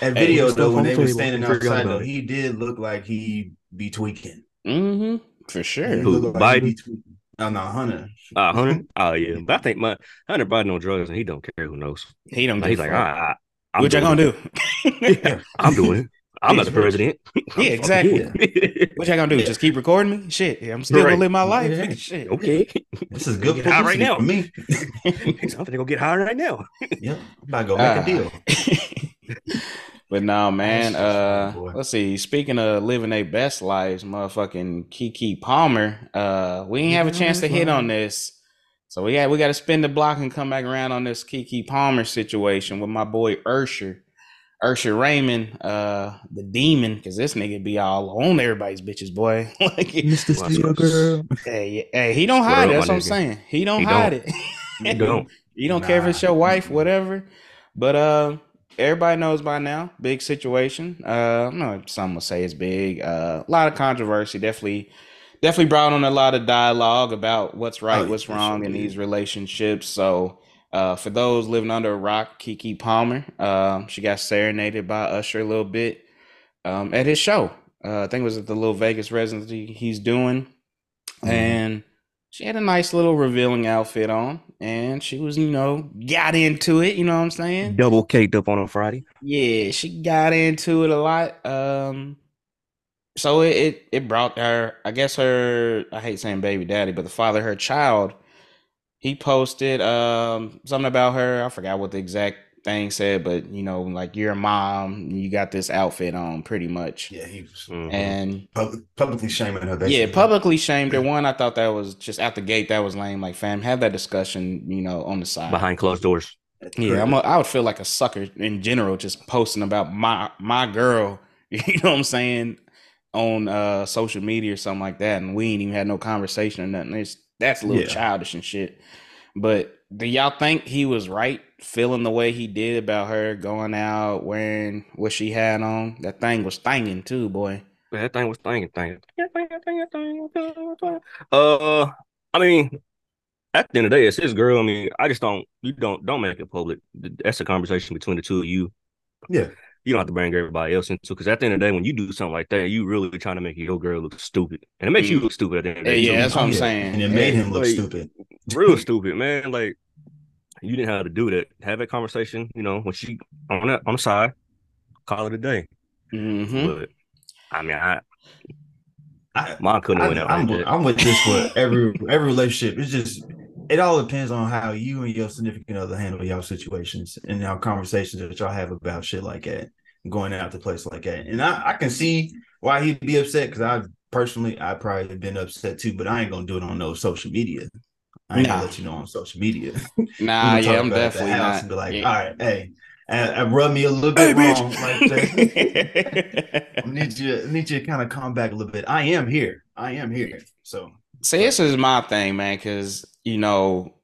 That video stuff though, when they were standing outside, though, he did look like he be tweaking. Mm-hmm. For sure. He Who, looked like Biden? be tweaking. No, no, Hunter. Uh, Hunter. Oh yeah, but I think my Hunter Biden on drugs and he don't care. Who knows? He don't Like, he's like, fuck. ah, I'm what y'all gonna do? Yeah, I'm doing it. I'm not the president. Yeah, exactly. What y'all gonna do? Yeah. Just keep recording me? Shit, yeah, I'm still Right. gonna live my life. Yeah. Shit. okay. This is good Get high right now. for me. I'm gonna go get high right now. Yep. I'm about to go make Ah. a deal. But no, man. Uh, just funny, boy. let's see. Speaking of living their best lives, motherfucking Keke Palmer. Uh, we didn't have a chance to hit on this, so we got we got to spin the block and come back around on this Keke Palmer situation with my boy Usher. Usher Raymond, uh, the demon, because this nigga be all on everybody's bitches, boy. like, Mr. Well, Steel Girl. hey, hey, he don't hide up, it. That's what I'm nigga. saying. He don't He hide don't. it. You don't. You don't care if it's your wife, whatever. But uh, everybody knows by now. Big situation. Uh, no, some will say it's big. Uh, a lot of controversy. Definitely, definitely brought on a lot of dialogue about what's right, Oh, what's wrong in these relationships. So, uh, for those living under a rock, Keke Palmer, uh, she got serenaded by Usher a little bit um, at his show. Uh, I think it was at the little Vegas residency he's doing, Mhm. and she had a nice little revealing outfit on, and she was, you know, got into it. You know what I'm saying? Double caked up on a Friday. Yeah, she got into it a lot. Um, so it, it it brought her, I guess her, I hate saying baby daddy, but the father, her child, he posted um something about her. I forgot what the exact thing said, but you know, like you're a mom, you got this outfit on, pretty much, Yeah, he was Mhm. and public, publicly shaming her. Basically. yeah, publicly shamed her. One, I thought that was just out the gate. That was lame. Like, fam, have that discussion, you know, on the side. behind closed doors. Yeah, I'm a, I would feel like a sucker in general just posting about my my girl, you know what I'm saying, on uh social media or something like that, and we ain't even had no conversation or nothing. It's that's a little Yeah. childish and shit. But do y'all think he was right feeling the way he did about her going out wearing what she had on? That thing was thanging too, boy. That thing was thinking, thinking. Uh, I mean, at the end of the day, it's his girl. I mean, I just don't. You don't don't make it public. That's a conversation between the two of you. Yeah. You don't have to bring everybody else into because at the end of the day, when you do something like that, you really trying to make your girl look stupid, and it makes you Mm. look stupid at the end of the Yeah, day. yeah, too. that's what I'm saying. And it made him look Like- stupid. real stupid, man. Like you didn't have to do that. Have that conversation, you know, when she on that on the side, call it a day. hmm But I mean, I I, mine couldn't I, have went out I'm, like. I'm with this for every every relationship. It's just it all depends on how you and your significant other handle y'all situations and y'all conversations that y'all have about shit like that, going out to place like that. And I, I can see why he'd be upset because I personally I probably have been upset too, but I ain't gonna do it on no social media. I ain't Nah. gonna let you know on social media. Nah, yeah, I'm about it at the definitely not. be like, yeah. all right, hey, and, and rub me a little bit wrong. Like. I need you, I need you to kind of calm back a little bit. I am here. I am here. So See, this is my thing, man, because you know,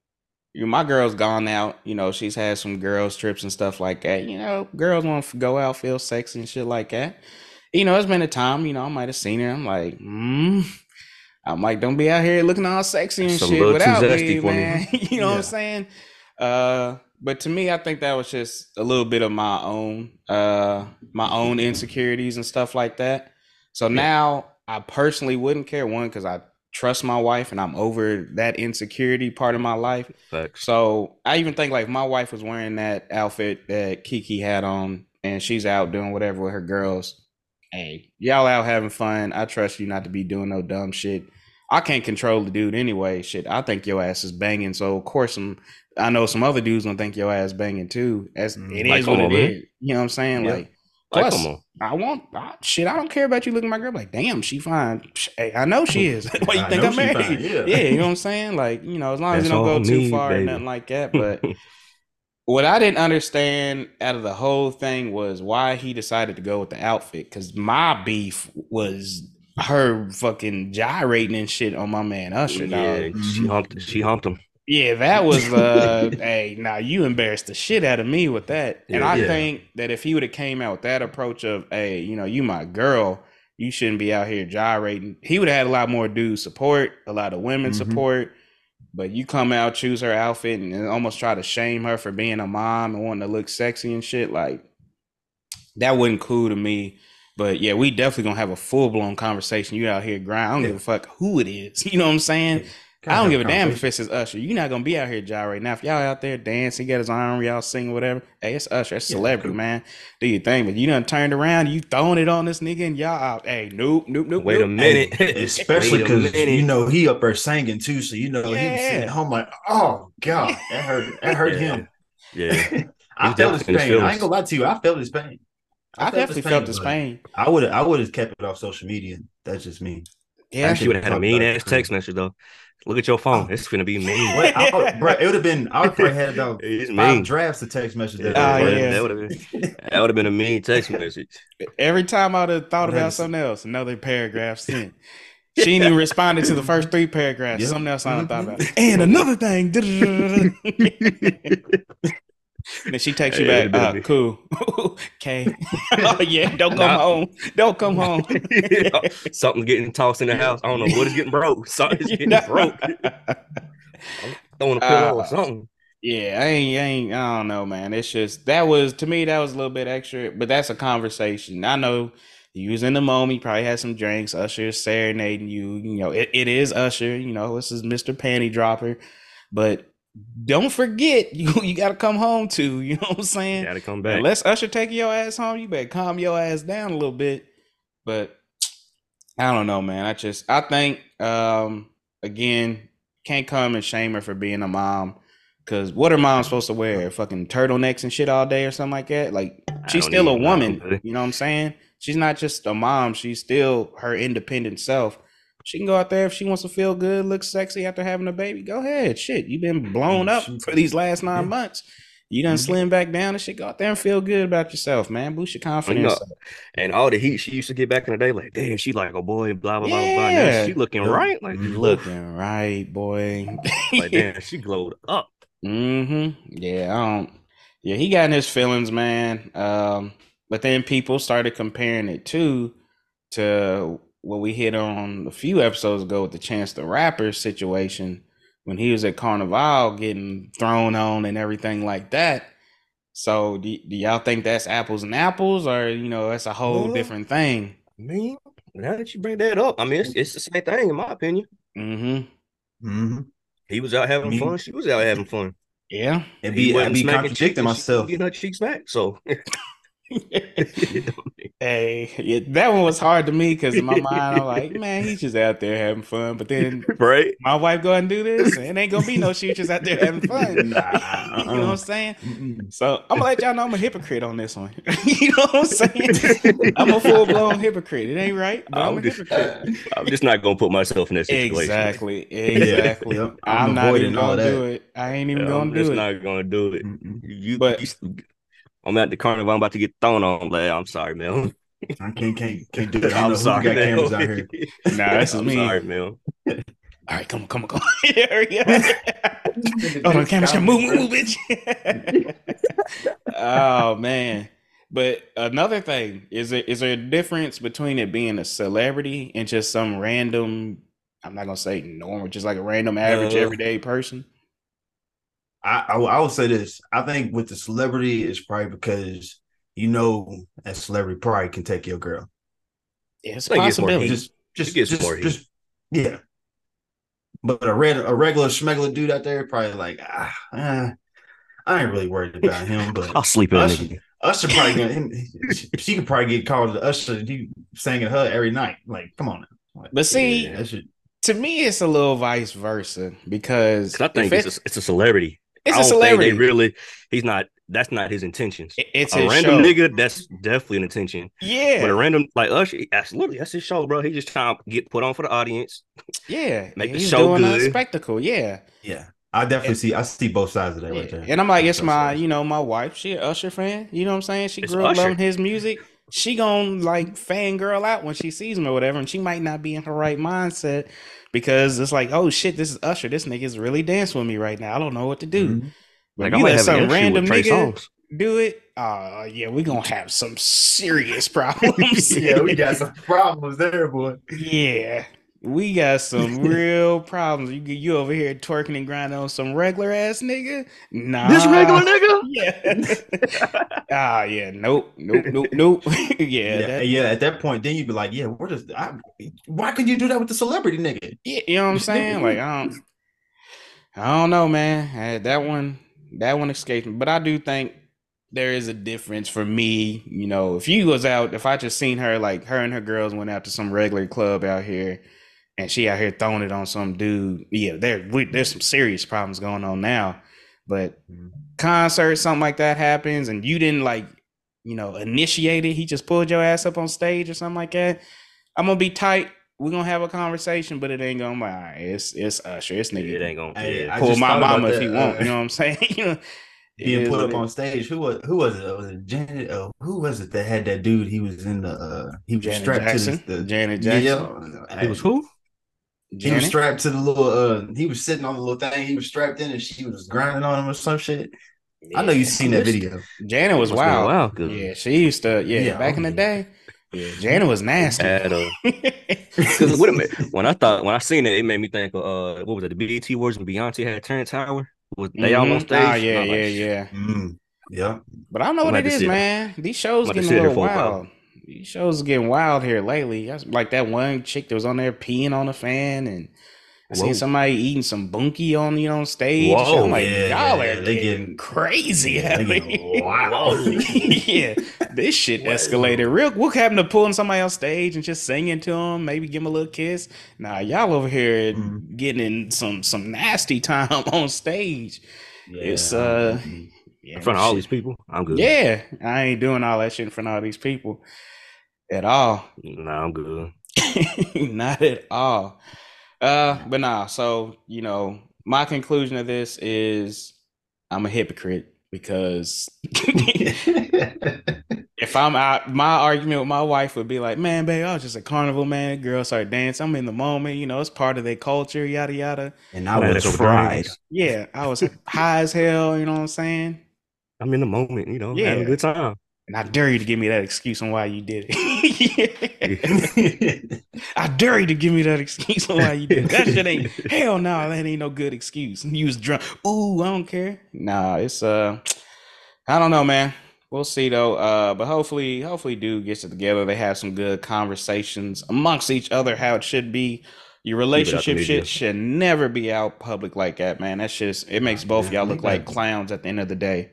you my girl's gone out. You know, she's had some girls trips and stuff like that. You know, girls want to go out, feel sexy and shit like that. You know, it's been a time. You know, I might have seen her. I'm like, hmm. I'm like, don't be out here looking all sexy and shit without me, man. you know what I'm saying? Uh, but to me, I think that was just a little bit of my own, uh, my own insecurities and stuff like that. So now I personally wouldn't care one because I trust my wife and I'm over that insecurity part of my life. Facts. So I even think like my wife was wearing that outfit that Keke had on and she's out doing whatever with her girls. Hey, y'all out having fun. I trust you not to be doing no dumb shit. I can't control the dude anyway. Shit, I think your ass is banging. So of course some I know some other dudes gonna think your ass banging too. As Mm. it Like, is what it is. You know what I'm saying? Yeah. Like, plus, come on. I want I, shit. I don't care about you looking at my girl. Like, damn, she fine. Hey, I know she is. Why you I think I'm married? yeah. yeah, you know what I'm saying. Like, you know, as long as you don't go on too me, far or nothing like that. But what I didn't understand out of the whole thing was why he decided to go with the outfit. Because my beef was her fucking gyrating and shit on my man Usher. yeah, dog. she humped. She humped him. Yeah, that was uh hey, now you embarrassed the shit out of me with that. And I Yeah. think that if he would have came out with that approach of, hey, you know, you my girl, you shouldn't be out here gyrating. He would have had a lot more dude support, a lot of women Mhm. support. But you come out, choose her outfit, and almost try to shame her for being a mom and wanting to look sexy and shit. Like that wasn't cool to me. But yeah, we definitely gonna have a full blown conversation. You out here grind. I don't Yeah. give a fuck who it is. You know what I'm saying? I don't give a damn if it's his Usher. You're not gonna be out here, Ja, right now. If y'all out there dancing, got his arm, y'all singing, whatever. Hey, it's Usher. It's Yeah, celebrity, cool. man. Do your thing, but you done turned around, you throwing it on this nigga, and y'all out. Hey, nope, nope, nope. Wait a nope. minute. Especially because you know he up there singing too, so you know he was Yeah. sitting home like, oh god, that hurt. That hurt Yeah. him. Yeah. I felt his definitely in his pain. I ain't gonna lie to you. I felt his pain. I definitely felt his pain. I would have. I would have kept it off social media. That's just me. Yeah, She would have had a mean ass it. text message though. Look at your phone. Oh. It's gonna be me. What, I, bro, it would have been. I would have had about It's five mean. drafts of text messages. Yeah, That Oh, yeah. That would have been that would have been a mean text message. Every time I'd have thought about something else, another paragraph sent. She ain't even responded to the first three paragraphs. Yep. Something else I done thought mm-hmm. about. And another thing. and then she takes you back. Uh, cool. okay. oh yeah. Don't come Nah. home. Don't come home. Something's getting tossed in the house. I don't know what is getting broke. Something's getting broke. Throwing a pillow Uh, or something. Yeah, I ain't, I ain't, I don't know, man. It's just that was to me that was a little bit extra, but that's a conversation. I know you was in the moment, you probably had some drinks. Usher serenading you. You know, it, it is Usher. You know, this is Mr. Panty Dropper, but don't forget you you got to come home too. You know what I'm saying? Gotta come back. Unless Usher take your ass home, you better calm your ass down a little bit. But I don't know, man. I just I think um again can't come and shame her for being a mom. Cause what are moms supposed to wear? Fucking turtlenecks and shit all day or something like that? Like she's still a even know, woman. You know what I'm saying? She's not just a mom. She's still her independent self. She can go out there if she wants to feel good, look sexy after having a baby. Go ahead. Shit. You've been blown up for these last nine Yeah. months. You done Mhm. slim back down and shit. Go out there and feel good about yourself, man. Boost your confidence. know, and all the heat she used to get back in the day, like, damn, she like oh boy, blah blah blah blah. Yeah. she looking Yeah. right, like. Looking right, boy. like damn, she glowed up. Mm-hmm. Yeah, I don't. Yeah, he got in his feelings, man. Um, but then people started comparing it too to what we hit on a few episodes ago with the Chance the Rapper situation when he was at Carnival getting thrown on and everything like that. So do, do y'all think that's apples and apples, or you know that's a whole Well, different thing? I mean, now that you bring that up, I mean, it's, it's the same thing in my opinion. Mm-hmm. hmm He was out having Me- fun. She was out having fun. Yeah. And be, wasn't I'd be contradicting cheeks and she was myself. getting her cheeks back. So Hey, yeah, that one was hard to me because in my mind I'm like, man, he's just out there having fun. But then right? my wife go and do this, and it ain't gonna be no she was just out there having fun. Nah, you know what. I'm saying? Mm-mm. So I'm gonna let y'all know I'm a hypocrite on this one. you know what I'm saying? I'm a full blown hypocrite. It ain't right, but I'm, I'm a just, hypocrite. I'm just not gonna put myself in that situation. Exactly, exactly. Yep, I'm, I'm not even avoiding gonna do it. I ain't even Yeah, gonna I'm do just it. not gonna do it. You, But- you- I'm at the carnival. I'm about to get thrown on. Like, I'm sorry, man. I can't can't can't do it. I I'm sorry, got man. cameras out here. Nah, this is I'm me. sorry, man. All right, come on, come on, come on. Hurry up. Hold on, camera, camera, move, move, move, bitch. oh man. But another thing is there is there a difference between it being a celebrity and just some random I'm not gonna say normal, just like a random average Uh, everyday person? I, I I would say this. I think with the celebrity, it's probably because you know a celebrity probably can take your girl. Yeah, it's a I think it's more possibility. heat. Just just gets just, more heat. just yeah. But a red a regular schmegular dude out there probably like ah, eh, I ain't really worried about him. But I'll sleep in a Usher, nigga. Usher probably gonna him, she could probably get called to Usher. He singing her every night. Like, come on. Now. Like, But see, that shit. to me it's a little vice versa because I think if it's a, it's a celebrity. It's I a don't celebrity. Think they really. He's not. That's not his intentions. It's a his random show. nigga. That's definitely an intention. Yeah. But a random like Usher, absolutely, that's his show, bro. He just trying to get put on for the audience. Yeah, Make the he's show doing a good. spectacle. Yeah, Yeah. I definitely see I see both sides of that right there. and I'm like, it's my, you know, my wife. She a Usher fan. You know what I'm saying? She It's grew up Usher. loving his music. She gonna like fangirl out when she sees him or whatever, and she might not be in her right mindset because it's like, oh shit, this is Usher. This nigga's really dancing with me right now. I don't know what to do. Mhm. But Like I you might let have some random nigga Songz. do it. Uh yeah, we gonna have some serious problems. yeah, we got some problems there, boy. Yeah, we got some real problems. You you over here twerking and grinding on some regular ass nigga? Nah, This regular nigga. Yeah. ah, yeah. Nope. Nope. Nope. Nope. yeah. Yeah, that- yeah, At that point, then you'd be like, "Yeah, we're just. I, why could you do that with the celebrity nigga?" yeah. You know what I'm saying? Like, I don't. I don't know, man. That one, that one escaped me. But I do think there is a difference for me. You know, if you was out, if I just seen her, like her and her girls went out to some regular club out here, and she out here throwing it on some dude, yeah, there, we, there's some serious problems going on now. But Mhm. concert, something like that happens, and you didn't like, you know, initiate it. He just pulled your ass up on stage or something like that. I'm gonna be tight. We're gonna have a conversation, but it ain't gonna be all right. It's it's Usher. It's nigga It ain't gonna. Hey, yeah. I pull my mama if that, he want. uh, You know what I'm saying? you know, being is put up it on stage. Who was who was it? Was it Janet? Oh, who was it that had that dude? He was in the uh he was Janet strapped Jackson. to the, the Janet yeah, Jackson. yeah. It was who? He was strapped to the little uh he was sitting on the little thing, he was strapped in and she was grinding on him or some shit. I know you've seen that video. Janet was Must been wild. while, 'cause- Yeah, she used to. Yeah, Yeah, back in the day. Yeah, Janet was nasty. Had, uh, Because wait a minute, when I thought when I seen it, it made me think of uh, what was it? The BET Awards when Beyonce had Terrence Howard. Was they all on Mhm. stage? Oh yeah, And I'm like, yeah, yeah. Mm, yeah. But I don't know I'm what about it to man. These shows I'm getting a little for a while. wild. These shows are getting wild here lately. Like that one chick that was on there peeing on a fan, and I Whoa. seen somebody eating some bunky on you know on stage. Whoa, I'm like, yeah, y'all yeah, are they getting crazy. Yeah, they getting wild. yeah, this shit escalated real. What happened to pulling somebody on stage and just singing to them, maybe give them a little kiss? Nah, y'all over here Mhm. getting in some some nasty time on stage. It's, uh, Yeah, in front of all shit. these people, I'm good. Yeah, I ain't doing all that shit in front of all these people at all. Nah, I'm good. Not at all. Uh, but nah. So you know, my conclusion of this is I'm a hypocrite because if I'm out, my argument with my wife would be like, "Man, babe, I was just a carnival man. Girls start dancing. I'm in the moment. You know, it's part of their culture. Yada yada. and I was that's fried. Yeah, I was high as hell. You know what I'm saying? I'm in the moment, you know, Yeah. having a good time. And I dare you to give me that excuse on why you did it. I dare you to give me that excuse on why you did it. That shit ain't hell no, that ain't no good excuse. You was drunk. Ooh, I don't care. Nah, it's uh I don't know, man. We'll see though. Uh but hopefully, hopefully dude gets it together. They have some good conversations amongst each other, how it should be. Your it out the relationship shit should never be out public like that, man. That's just it makes both y'all look like clowns at the end of the day.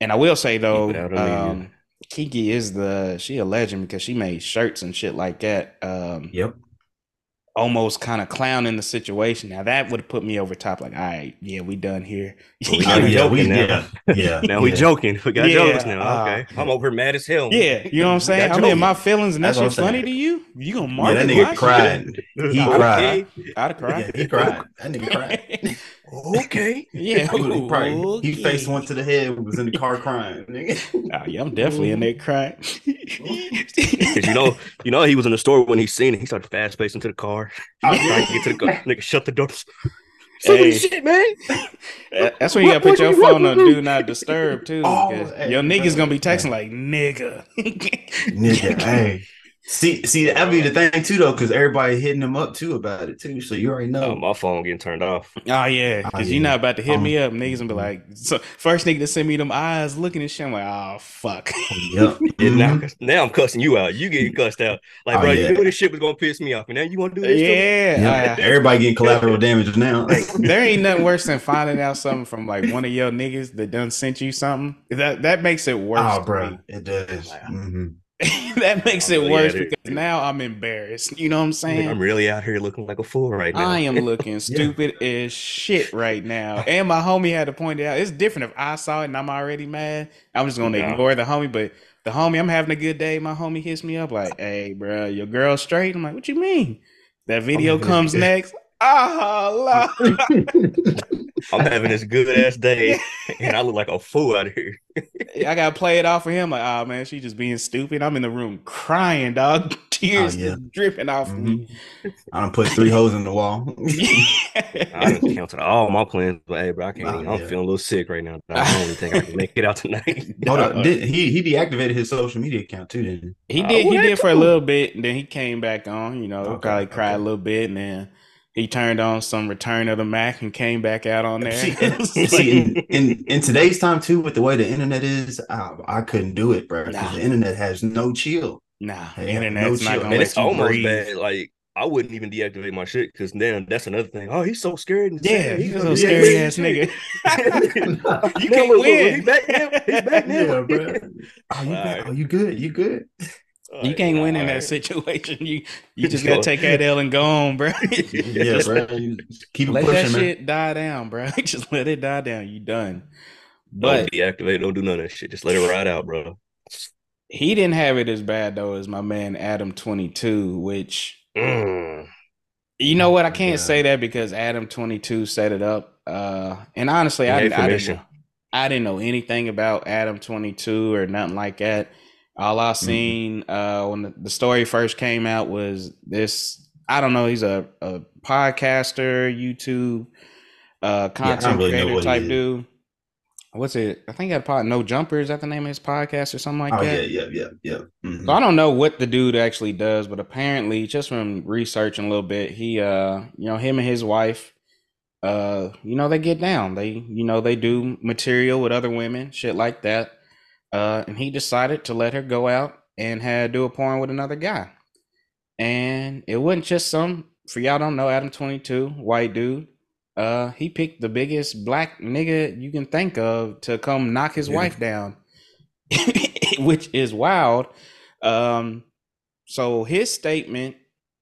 And I will say though, it out of the media. um, Keke is the she a legend because she made shirts and shit like that. Um, Yep. almost kind of clowning the situation. Now that would have put me over top. Like, all right, yeah, we done here. Well, we You know? even yeah, we, joking now. yeah, yeah. Now we joking. We got Yeah, jokes now. uh, okay, I'm over here mad as hell. yeah, you know what I'm saying? I'm in my feelings, and that That's what funny to you? You gonna mark Yeah, that nigga cried. He cried. I'd have Yeah, he cried. That nigga cried. Okay. yeah, He, he probably he faced one to the head. Was in the car crying. Nigga. Oh, yeah, I'm definitely in there crying. Because you know, you know, he was in the store when he seen it. He started fast pacing to the car. Oh, He to get to the car. Nigga, shut the door. Some Hey. shit, man. That's when you gotta put your phone on what- do not disturb too. Oh, 'cause hey, your niggas gonna be texting like nigga. Nigga, hey. See, see, that'd be the thing too, though, because everybody hitting them up too about it too. So you already know. Oh, my phone getting turned off. Oh yeah, Oh, because yeah. you're not about to hit Um, me up, niggas, and be like, so first nigga to send me them eyes looking at shit. I'm like, oh fuck. yep. Yeah, now, Mhm. now I'm cussing you out. You getting cussed out. Like, Oh, bro, yeah. you knew this shit was gonna piss me off, and now you want to do this? to me? yeah, Yep. uh, Everybody getting collateral damage now. there ain't nothing worse than finding out something from like one of your niggas that done sent you something. That that makes it worse. oh, bro, me. it does. Mhm. that makes it Oh, yeah, worse it- because now I'm embarrassed. You know what I'm saying? I'm really out here looking like a fool right now. I am looking stupid as shit right now. And my homie had to point it out. It's different if I saw it and I'm already mad. I'm just gonna Yeah. ignore the homie. But the homie, I'm having a good day. My homie hits me up like, "Hey, bro, your girl straight." I'm like, "What you mean?" That video comes next. Ah, la. I'm having this good ass day, and I look like a fool out here. I gotta play it off for him. Like, oh man, she just being stupid. I'm in the room crying, dog. Tears Oh, yeah. just dripping off of me. I done put three holes in the wall. I done canceled all my plans, but hey, bro, I can't. Oh, even- I'm feeling a little sick right now. I don't even think I can make it out tonight. Hold up, did, he he deactivated his social media account too, didn't he? He Uh, did. He did for a little bit, and then he came back on. You know, Okay, probably cried a little bit, and then he turned on some Return of the Mac and came back out on there. See, and, see, in, in in today's time too, with the way the internet is, I, I couldn't do it, bro. Because Nah. the internet has no chill. nah, Hey, internet's no not chill. gonna Man, let it's you almost breathe. bad. Like I wouldn't even deactivate my shit because then that's another thing. Oh, he's so scared. And Yeah, sad. he's gonna a be scary angry ass nigga. You Now can't look, look, look, win. He's back now. He's back now. Yeah, bro. Are you, Alright. back? Are you good? You good? You can't win in that situation. You you just gotta take that L and go on, bro. Yeah, bro. You keep it let that pushing, man. shit die down, bro. Just let it die down. You done. Don't But deactivate. Don't do none of that shit. Just let it ride out, bro. he didn't have it as bad though as my man Adam Twenty Two, which Mm. you know what I can't yeah. say that because Adam Twenty Two set it up. Uh, and honestly, I, Yeah, I didn't I didn't know anything about Adam Twenty Two or nothing like that. All I seen uh, when the, story first came out was this. I don't know. He's a, a podcaster, YouTube uh, content really creator type dude. What's it? I think he had pod. No Jumper. Is that the name of his podcast or something like Oh that? yeah, yeah, yeah, yeah. Mhm. So I don't know what the dude actually does, but apparently, just from researching a little bit, he, uh, you know, him and his wife, uh, you know, they get down. They, you know, they do material with other women, shit like that. Uh, and he decided to let her go out and had do a porn with another guy. And it wasn't just some, for y'all don't know, Adam Twenty Two, white dude. Uh, he picked the biggest black nigga you can think of to come knock his Yeah. wife down, which is wild. Um, so his statement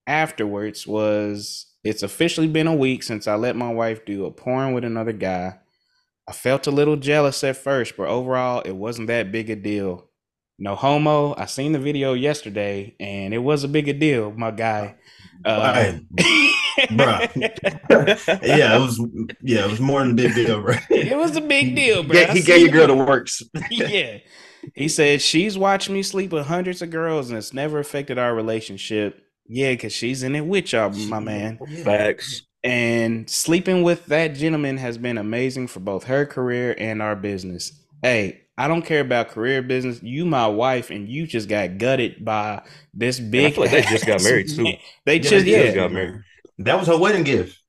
afterwards was it's officially been a week since I let my wife do a porn with another guy. I felt a little jealous at first, but overall it wasn't that big a deal. No homo. I seen the video yesterday and it was a big a deal, my guy. Uh, Hey, bruh. yeah, it was. Yeah, it was more than a big deal, bro. it was a big deal, bro. ga- I He gave your girl the works. yeah. He said she's watched me sleep with hundreds of girls and it's never affected our relationship. Yeah, because she's in it with y'all, my man. Facts. And sleeping with that gentleman has been amazing for both her career and our business. Hey, I don't care about career business. You my wife, and you just got gutted by this big. feel like they just got married, too. man. They Yeah, just they yeah. just got married. That was her wedding gift.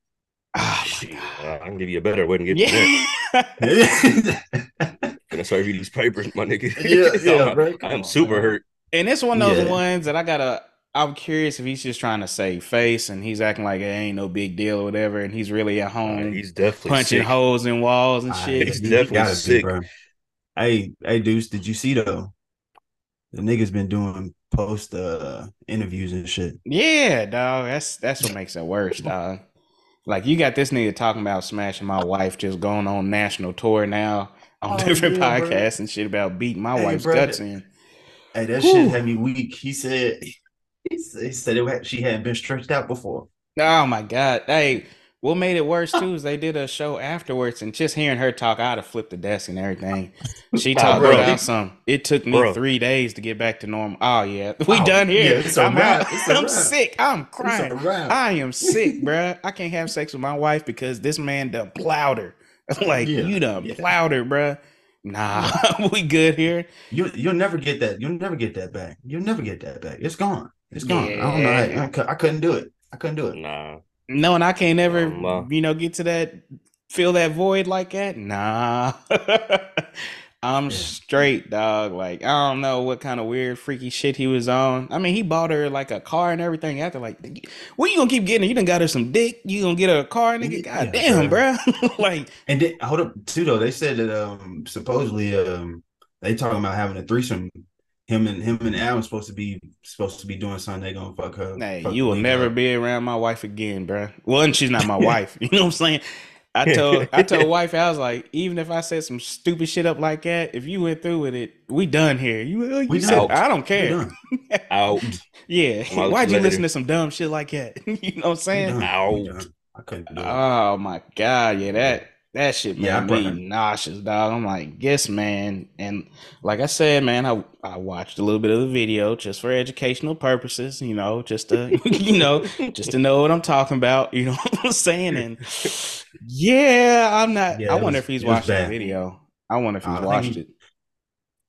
Oh, Shit, uh, I can give you a better wedding to get to that. Yeah. Gonna serve you these papers, my nigga. Yeah, yeah, I'm, bro. I'm super hurt. And it's one of those Yeah. ones that I gotta. I'm curious if he's just trying to save face and he's acting like it ain't no big deal or whatever, and he's really at home He's definitely punching sick. holes in walls and shit. He's he- he definitely gotta be, sick. Hey, hey, Deuce, did you see though? The nigga's been doing post uh interviews and shit. Yeah, dog. That's that's what makes it worse, dog. Like you got this nigga talking about smashing my wife, just going on national tour now on Oh, different yeah, bro. podcasts and shit about beating my Hey, wife's bro, guts in. Hey, that Whew. shit had me weak. He said he said, he said it, she hadn't been stretched out before. Oh my god. Hey, what made it worse too is they did a show afterwards, and just hearing her talk, I'd have flipped the desk and everything. She Nah, talked bro. about some. It took me Bro. three days to get back to normal. Oh yeah, we Oh, done here. yeah, it's a I'm out. It's a I'm sick. I'm crying. I am sick, bruh. I can't have sex with my wife because this man done plowed her. like Yeah, you done yeah. plowed her, bruh. Nah, we good here. You you'll never get that. You'll never get that back. You'll never get that back. It's gone. It's gone. I don't know. I, I, I couldn't do it. I couldn't do it. Nah. No, and I can't ever, Um, uh, you know, get to that, feel that void like that. Nah, I'm Yeah. straight, dog. Like I don't know what kind of weird, freaky shit he was on. I mean, he bought her like a car and everything. After like, what you gonna keep getting? her? You done got her some dick. You gonna get her a car, nigga? Yeah, God damn, bro. like, And then hold up too though. They said that um supposedly um they talking about having a threesome. Him and him and Adam supposed to be supposed to be doing something. They gonna fuck her. hey, fuck you will never up. be around my wife again, bro. One, she's not my wife. You know what I'm saying? I told I told wife I was like, even if I said some stupid shit up like that, if you went through with it, we done here. You, you We said done. I don't care. Out. Yeah, Months why'd you later. listen to some dumb shit like that? you know what I'm saying? done. Ow. We done. I couldn't do it. Oh my god, yeah, that that shit Yeah, made I me nauseous, dog. I'm like, yes, man. And like I said, man, I I watched a little bit of the video just for educational purposes, you know, just to you know, just to know what I'm talking about, you know what I'm saying? And yeah, I'm not. Yeah, I wonder was- if he's watched that video. I wonder if he's uh, think watched he- it.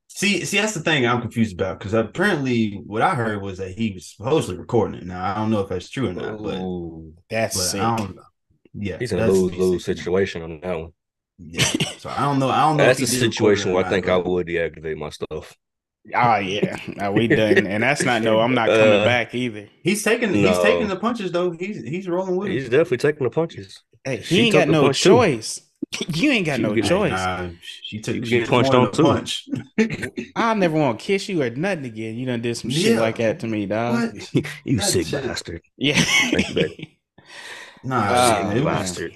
See, see, that's the thing I'm confused about because apparently what I heard was that he was supposedly recording it. Now I don't know if that's true or not, but, Ooh. That's but Yeah, He's in a lose lose situation on that one. Yeah, so I don't know. I don't know. That's if a he did record it situation where I not, think I but- would deactivate my stuff. Oh yeah, no, we done, and that's not no. I'm not coming Uh, back either. He's taking he's taking the punches though. He's he's rolling with it. He's it. definitely taking the punches. Hey, she he ain't got no punch, too. choice. You ain't got She no get- choice. Nah, she took You she get punched on, than a too. punch. I'll never want to kiss you or nothing again. You done did some shit like that to me, dog. what? you That sick shit- bastard. Yeah. Thank you, baby. Nah, Ah, shit, it was- bastard.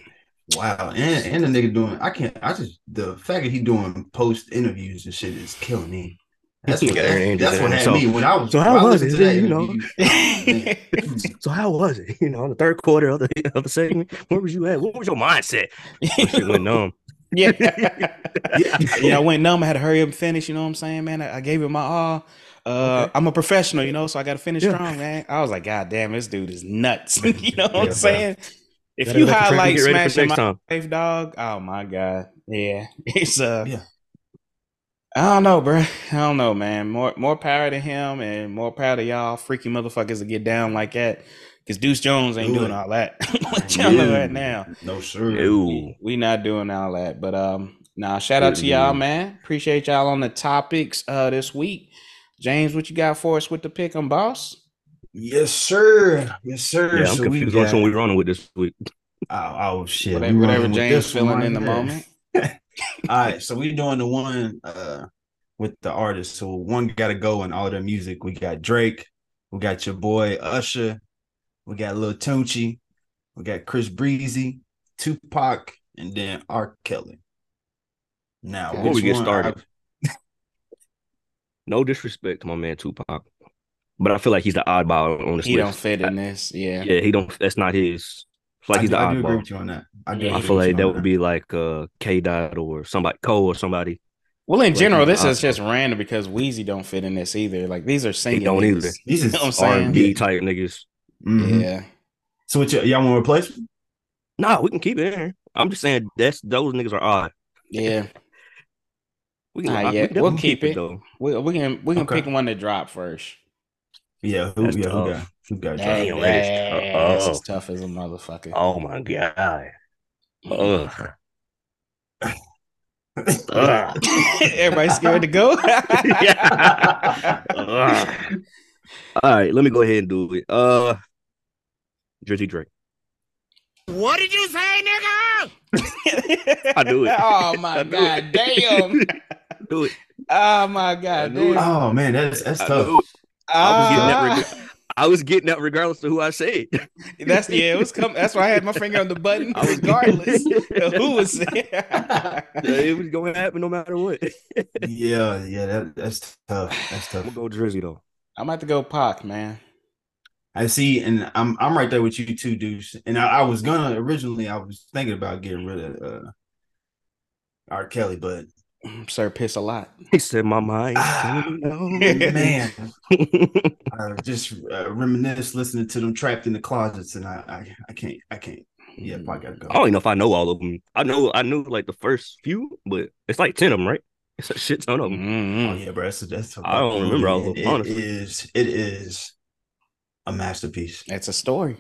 wow. And and the nigga doing I can't I just the fact that he doing post interviews and shit is killing me. That's what Yeah, that's, what had So- me when I was so how was it, you know? interview. So how was it? You know, in the third quarter of the of the segment, where was you at? What was your mindset? That shit went numb. yeah. you know, I went numb. I had to hurry up and finish. You know what I'm saying, man? I, I gave it my all. Uh, Okay. I'm a professional, you know, so I got to finish Yeah. strong, man. I was like, God damn, this dude is nuts. you know what Yeah, I'm bro. Saying? If Gotta you let the highlight get ready smashing my time. life, dog, oh my God, yeah, it's uh, Yeah. I don't know, bro. I don't know, man. More more power to him, and more power to y'all freaky motherfuckers to get down like that. Because Deuce Jones ain't Do doing all that. what y'all know Yeah. right now. No sir. Ooh. We, we not doing all that. But um nah, shout out to y'all, man. Appreciate y'all on the topics uh this week. James, what you got for us with the pick 'em boss? Yes, sir. Yes, sir. Yeah, I'm So we confused which one we got- running with this week. Oh, oh shit. Whatever, We whatever James this one feeling right in the here. moment. All right, so we're doing the one uh with the artists. So one gotta go in all their music. We got Drake, we got your boy Usher, we got Lil Tunechi, we got Chris Breezy, Tupac, and then R. Kelly. Now, Before we get one started, No disrespect to my man Tupac, but I feel like he's the oddball on this He don't fit in this. Yeah. Yeah, he don't. That's not his. I feel I, like he's do, the I do agree with you on that. I do. Yeah. I feel like that on would be like uh, K Dot or somebody Cole or somebody. Well, in Like, general, this is just random because Weezy don't fit in this either. Like these are singing. don't niggas. either. These You know what I'm is R saying? and B type niggas. Mhm. Yeah. So what y- y'all want to replace? Nah, we can keep it in. here. I'm just saying that's those niggas are odd. Yeah. We can, Nah, I- we we'll definitely keep it. though. We, we can we can Okay. pick one to drop first. Yeah, who, That's yeah, who got who got Dang, Damn, Drake? that is yeah, tough. this Oh. is tough as a motherfucker. Oh my god. Ugh. Ugh. Everybody scared to go. Yeah. All right, let me go ahead and do it. Uh, Drizzy Drake. what did you say, nigga? I do it. Oh my god, it. damn. Do it. Oh my god, knew it. damn. Oh man, that's that's I tough. Knew. I was getting that. Ah. Reg- I was getting that regardless of who I said. That's yeah, it was coming. That's why I had my finger on the button, I was- regardless of who was there. It was going to happen no matter what. yeah, yeah, that, that's tough. That's tough. We'll go Drizzy though. I'm about to go Pac, man. I see, and I'm I'm right there with you too, Deuce. And I, I was gonna originally, I was thinking about getting rid of uh, R. Kelly, but Sir piss a lot. He said my mind. Ah, man, I just uh, reminisce listening to them trapped in the closets, and I I, I can't I can't. Yeah, I gotta go. I don't even know if I know all of them. I know I knew like the first few, but it's like ten of them, right? It's a shit ton of them. Oh Mhm. yeah, bro, that's that's. I don't remember all of them, It- honestly. It is it is a masterpiece. It's a story.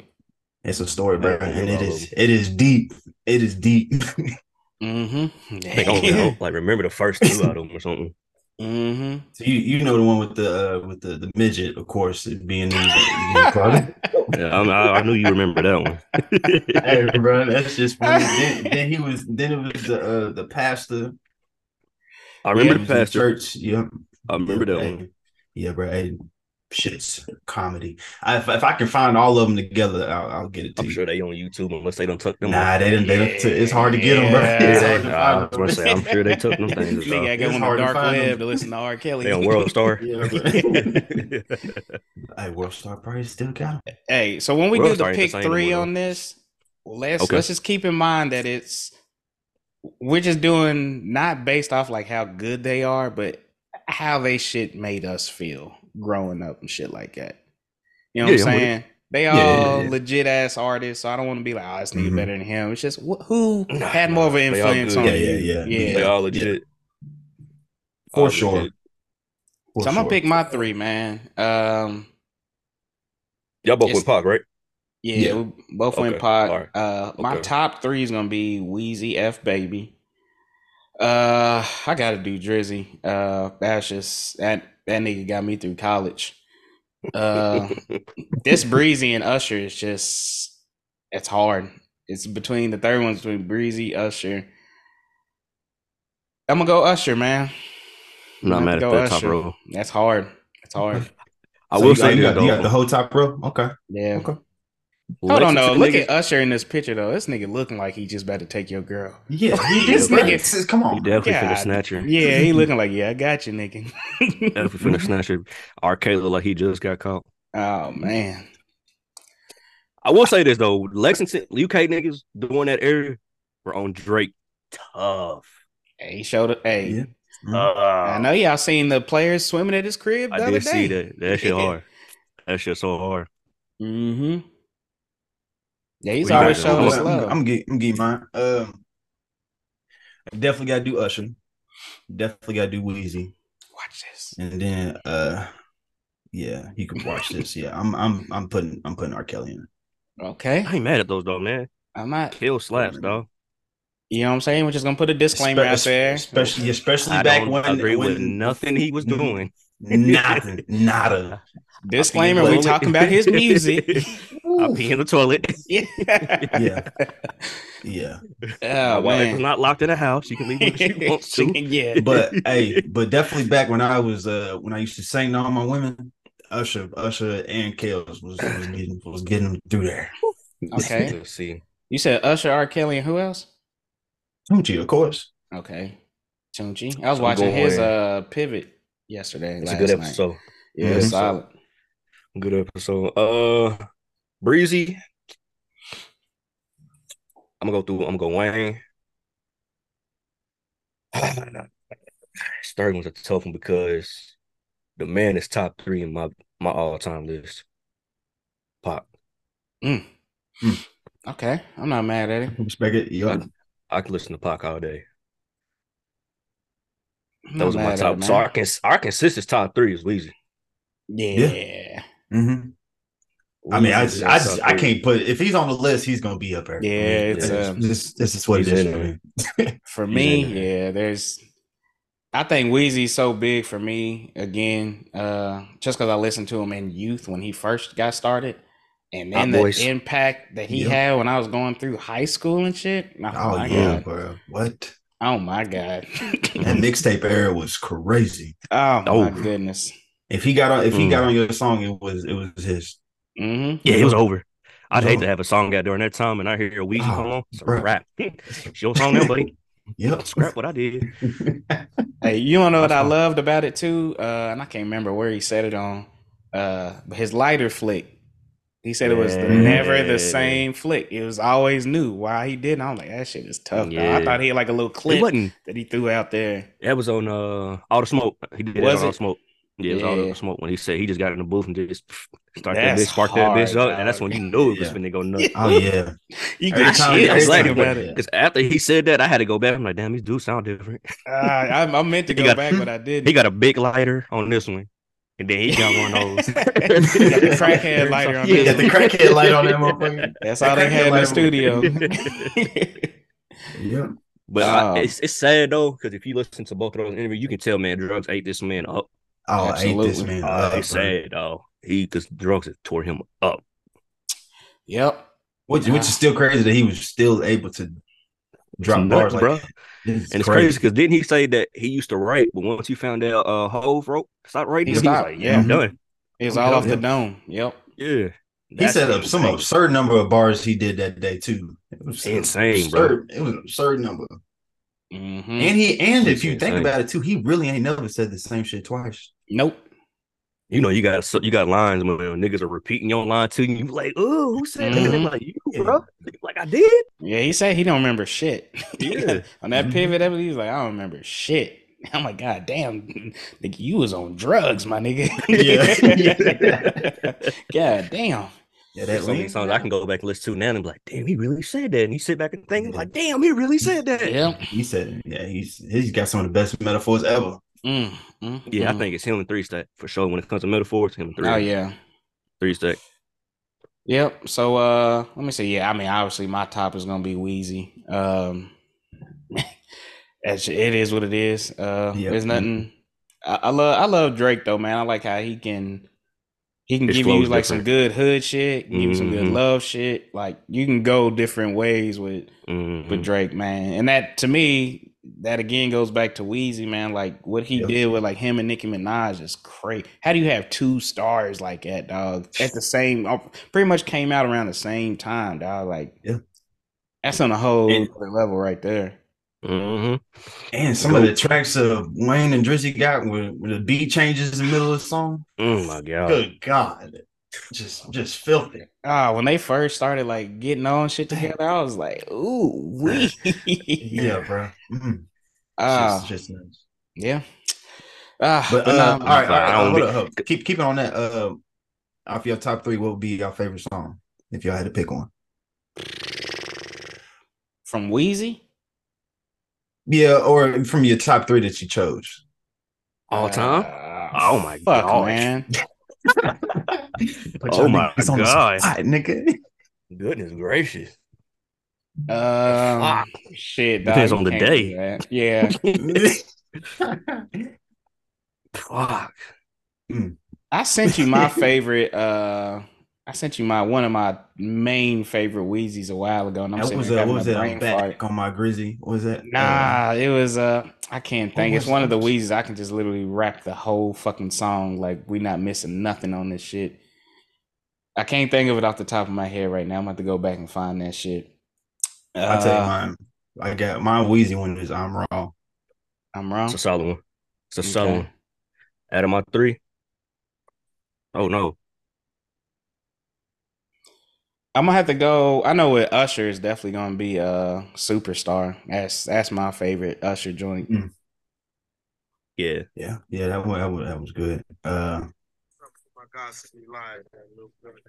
It's a story, bro, and remember it all is of it is deep. It is deep. Mm-hmm. I think I only know, like remember the first two of them or something. mm-hmm. So you you know the one with the uh, with the the midget, of course, being in the, in the closet. Yeah, I, I, I knew you remember that one. hey, bro, that's just funny. Then, then he was then it was the uh, the pastor. I remember He the was in pastor. church. Yeah, I remember yeah, that hey. one. Yeah, bro. Hey, shit's comedy. I, if, if I can find all of them together, I'll, I'll get it to I'm you. sure they on YouTube unless they don't tuck them. Nah, off. they didn't. They don't, it's hard to get them, bro. It's Yeah. Nah, I find was them. gonna say, I'm sure they took them things. Nigga, I off. go on the hard to dark web them. to listen to R. Kelly. They on World Star. Yeah, hey, World Star probably still got them. Hey, so when we World do the Star the pick same no three on this, let's Okay. let's just keep in mind that it's we're just doing not based off like how good they are, but how they shit made us feel growing up and shit like that. You know Yeah, what I'm I'm saying? They all yeah, yeah. legit ass artists, so I don't want to be like, oh, this nigga Mhm. better than him. It's just wh- who Nah, had more of an nah, they all influence on Yeah, you. yeah, yeah. yeah. They all legit. For All sure. legit. For So I'm gonna pick my three, man. Um, Y'all both It's- with Pac, right? Yeah, Yeah. we both went Okay, pot. alright, Uh, my top three is gonna be Weezy F Baby. Uh, I gotta do Drizzy. Uh, that's just that That nigga got me through college. Uh, this Breezy and Usher is just it's hard. It's between the third one's between Breezy, Usher. I'm gonna go Usher, man. I'm not I'm mad at that go top row. That's hard. It's hard. I So will you got, say you got, you got the whole top row. Okay. Yeah. Okay. Hold on, though. Lexington Look niggas- at Usher in this picture, though. This nigga looking like he just about to take your girl. Yeah. He, This this nigga- nigga. Come He on. definitely finna God. snatch her. Yeah, he looking like, yeah, I got you, nigga. Definitely finna snatch her. R. Kelly look like he just got caught. oh man. I will say this though, Lexington, UK niggas doing that area were on Drake tough. Hey, he showed it. Hey, Yeah. Mhm. I Uh, know y'all seen the players swimming at his crib the I other did day. see that. That shit hard. That shit so hard. Mm-hmm. Yeah, he's What always showing us I'm, love. I'm, I'm get I'm get mine. Um, definitely got to do Usher. Definitely got to do Weezy, Watch this. and then uh, yeah, you can watch this. Yeah, I'm I'm I'm putting I'm putting R. Kelly in. Okay, I ain't mad at those though, man. I'm not. Kill slaps, dog. You know what I'm saying? We're just gonna put a disclaimer out there. especially especially I back don't when agree when with nothing he was Mhm. doing. Nothing, nada. Disclaimer: We pee- talking about his music. I pee in the toilet. yeah. Yeah. Yeah, My Oh wife man. not locked in a house. You can leave when she wants to. yeah. but hey, but definitely back when I was uh when I used to sing to all my women, Usher, Usher and Kellz was was getting was getting them through there. Okay. Let's see. You said Usher, R. Kelly, and who else? Tunechi, of course. Okay. Tunechi. I was I'm watching his uh pivot yesterday. It's a last good night. episode. Yeah, Mhm. it's solid. Good episode. Uh, Breezy. I'm gonna go through. I'm gonna go Wayne. Starting was a tough one because the man is top three in my my all time list. Pop. Mm. Mm. Okay. I'm not mad at it. Respect it. Yeah. I could listen to Pac all day. I'm Those are my top. it, so our cons- our consensus top three is Weezy. Yeah. hmm I mean, I just, I, just, I can't put if he's on the list, he's gonna be up there. Yeah, I mean, it's, this, um, this, this is what it he's for me. For me, yeah, there's I think Weezy's so big for me again, uh, just because I listened to him in youth when he first got started. And then Hot the Boys. impact that he Yep. had when I was going through high school and shit. Oh, Oh my yeah, god. bro. What? Oh my god. That mixtape era was crazy. oh Oh. my goodness. If he got on, if he Mm. got on your song, it was it was his. hmm Yeah, it was over. I'd hate to have a song out during that time and I hear Weezy Oh, come on. It's a bruh. rap. it's your song now, buddy. Yep. Scrap what I did. Hey, you don't know what That's I fine. loved about it too? Uh, and I can't remember where he said it on. Uh, but his lighter flick. He said it was the, Yeah. never the same flick. It was always new. Why he did? it. I'm like, that shit is tough. dog. I thought he had like a little clip wasn't. that he threw out there. That was on uh All the Smoke. He did Was it on All the Smoke. Yeah, it was All the Smoke when he said he just got in the booth and just start that bitch, spark that bitch hard, up, and that's when you knew it was Yeah. finna go nuts. Oh yeah. You Every could shit. I was every thinking about it. Because after he said that, I had to go back. I'm like, damn, these dudes sound different. Uh, I, I meant to go got- back, but I didn't. he got a big lighter on this one, and then he got one of those. He got the crackhead lighter on Yeah, Got the crackhead light on that motherfucker. That's all they had in the studio. Yeah. But I- Oh. it's it's sad though, because if you listen to both of those interviews, you can tell, man, drugs ate this man up. Oh, I hate this Absolutely. man. Uh, up, it's sad though. He because drugs had tore him up. yep. Which, which is still crazy that he was still able to drop Some bars nuts, like bruh. that. This is And it's crazy because didn't he say that he used to write, but once he found out uh Hove wrote, stop writing, He he, like, yeah. yeah, I'm done. It was I'm all done. off the dome. Yep. Yeah. He That's set up some absurd number of bars he did that day too. It was Insane, bro. absurd. It was an absurd number. Mhm. And he and if It's you think about it too, he really ain't never said the same shit twice. Nope. You know, you got you got lines when niggas are repeating your line to you. You like, oh, who said that? Mhm. And like, you, Yeah. bro. Like I did. Yeah, he said he don't remember shit. Yeah. on that Mhm. pivot, episode, he was like, I don't remember shit. I'm like, God damn, nigga, you was on drugs, my nigga. God damn. Yeah, that's that so many lean. songs I can go back and listen to now and be like, damn, he really said that. And you sit back and think, like, damn, he really said that. Yeah. He said, yeah, he's he's got some of the best metaphors ever. Mm, mm, Yeah, I mm. think it's him and three stack for sure. When it comes to middle metaphors, him and three. Oh yeah. Three stack. Yep. So uh let me see. Yeah, I mean obviously my top is gonna be Weezy. Um as it is what it is. Uh Yep. there's nothing I, I love I love Drake though, man. I like how he can he can His give you flow's like some good hood shit, give you some good Mhm. love shit. Like you can go different ways with Mhm. with Drake, man. And that to me, that again goes back to Weezy, man. Like what he Yep. did with like him and Nicki Minaj is crazy. How do you have two stars like that, dog? At the same, uh, pretty much came out around the same time, dog. Like, Yeah. that's on a whole And- other level right there. Mhm. And some of the tracks of Wayne and Drizzy got with, with the beat changes in the middle of the song. Oh my god. Good God. Just just filthy. Ah, when they first started like getting on shit together, I was like, ooh, we, Yeah, bro. Mm. ah, Just- just nice. yeah. Ah, But, but, uh, nah, all right, all right, I don't hold be- up, hold up. Keep keep it on that. Uh, off your top three, what would be your favorite song if y'all had to pick one? from Weezy, Yeah, or from your top three that you chose. All time? Ah, Oh my fuck, gosh. man. Put Oh my niggas on God. spot, nigga. Goodness gracious. Um, Fuck. shit, dog, Depends on the day. Yeah, Fuck. I sent you my favorite. Uh, I sent you my one of my main favorite Weezys a while ago, and I'm That sitting was here uh, what was that brain on back fart. on my Grizzy? What was that? Uh, Nah, it was uh I can't think. It's one of the that? Weezys I can just literally rap the whole fucking song like we not missing nothing on this shit. I can't think of it off the top of my head right now. I'm about to go back and find that shit. I'll tell you Uh, mine. I got my Weezy one is I'm wrong. I'm wrong. It's a solid one. It's a solid one. Out of my three. Oh no. I'm gonna have to go. I know with Usher is definitely gonna be a superstar. That's that's my favorite Usher joint. Yeah. Yeah, yeah, that one, that was, that was good. Uh,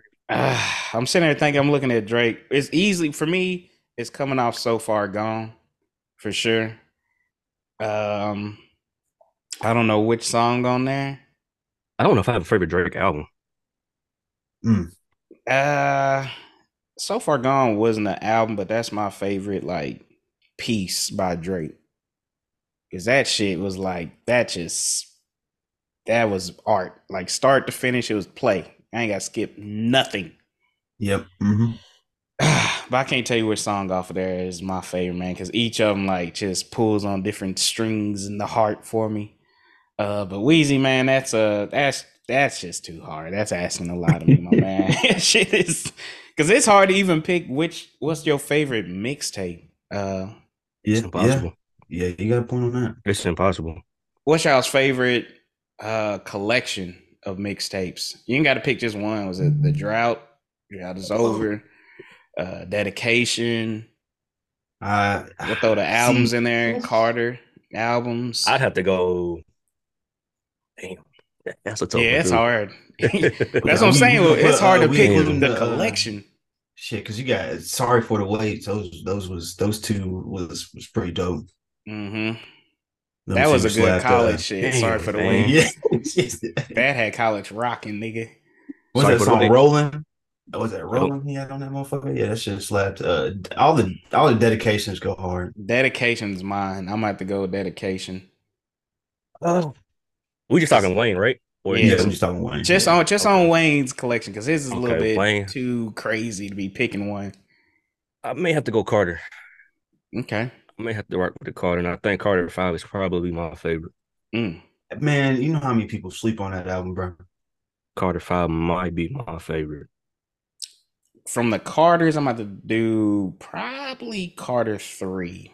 I'm sitting there thinking I'm looking at Drake. It's easily for me. It's coming off so far gone, for sure. Um, I don't know which song on there. I don't know if I have a favorite Drake album. Uh, so far gone wasn't an album, but that's my favorite like piece by Drake. Cause that shit was like that just that was art. Like start to finish, it was play. I ain't got to skip nothing. yep. hmm but I can't tell you which song off of there is my favorite, man, because each of them like just pulls on different strings in the heart for me. Uh, but Weezy, man, that's uh that's that's just too hard. That's asking a lot of me, my man. Shit is because it's hard to even pick which what's your favorite mixtape. Uh, Yeah, It's impossible. yeah. You got a point on that. It's impossible. what's y'all's favorite uh collection of mixtapes? You ain't got to pick just one. Was it the drought? Drought is over. Uh, dedication. I We'll throw the albums See, in there. Carter albums. I'd have to go. Damn. That- That's a tough yeah, it's too. hard. That's what I'm saying. Well, it's hard uh, to pick including the the, uh, collection. shit because you got sorry for the wait. Those those was those two was was pretty dope. hmm Them That was a good slapped, uh, college shit. Damn, Sorry for the man. wait. Yeah. That had college rocking, nigga. Was Sorry that for song? Rolling. Oh, Was that Rolling? He had on that motherfucker. Yeah, that shit slapped. Uh, all the all the dedications go hard. Dedication's mine. I'm about to go with dedication. Oh. We just talking Wayne, right? Or Yeah. Yeah, I'm just talking Wayne. Just yeah. on just Okay. on Wayne's collection because his is a little Okay, bit Wayne. too crazy to be picking one. I may have to go Carter. Okay. I may have to work with the Carter, and I think Carter Five is probably my favorite. Mm. Man, you know how many people sleep on that album, bro? Carter Five might be my favorite. From the Carters, I'm about to do probably Carter three.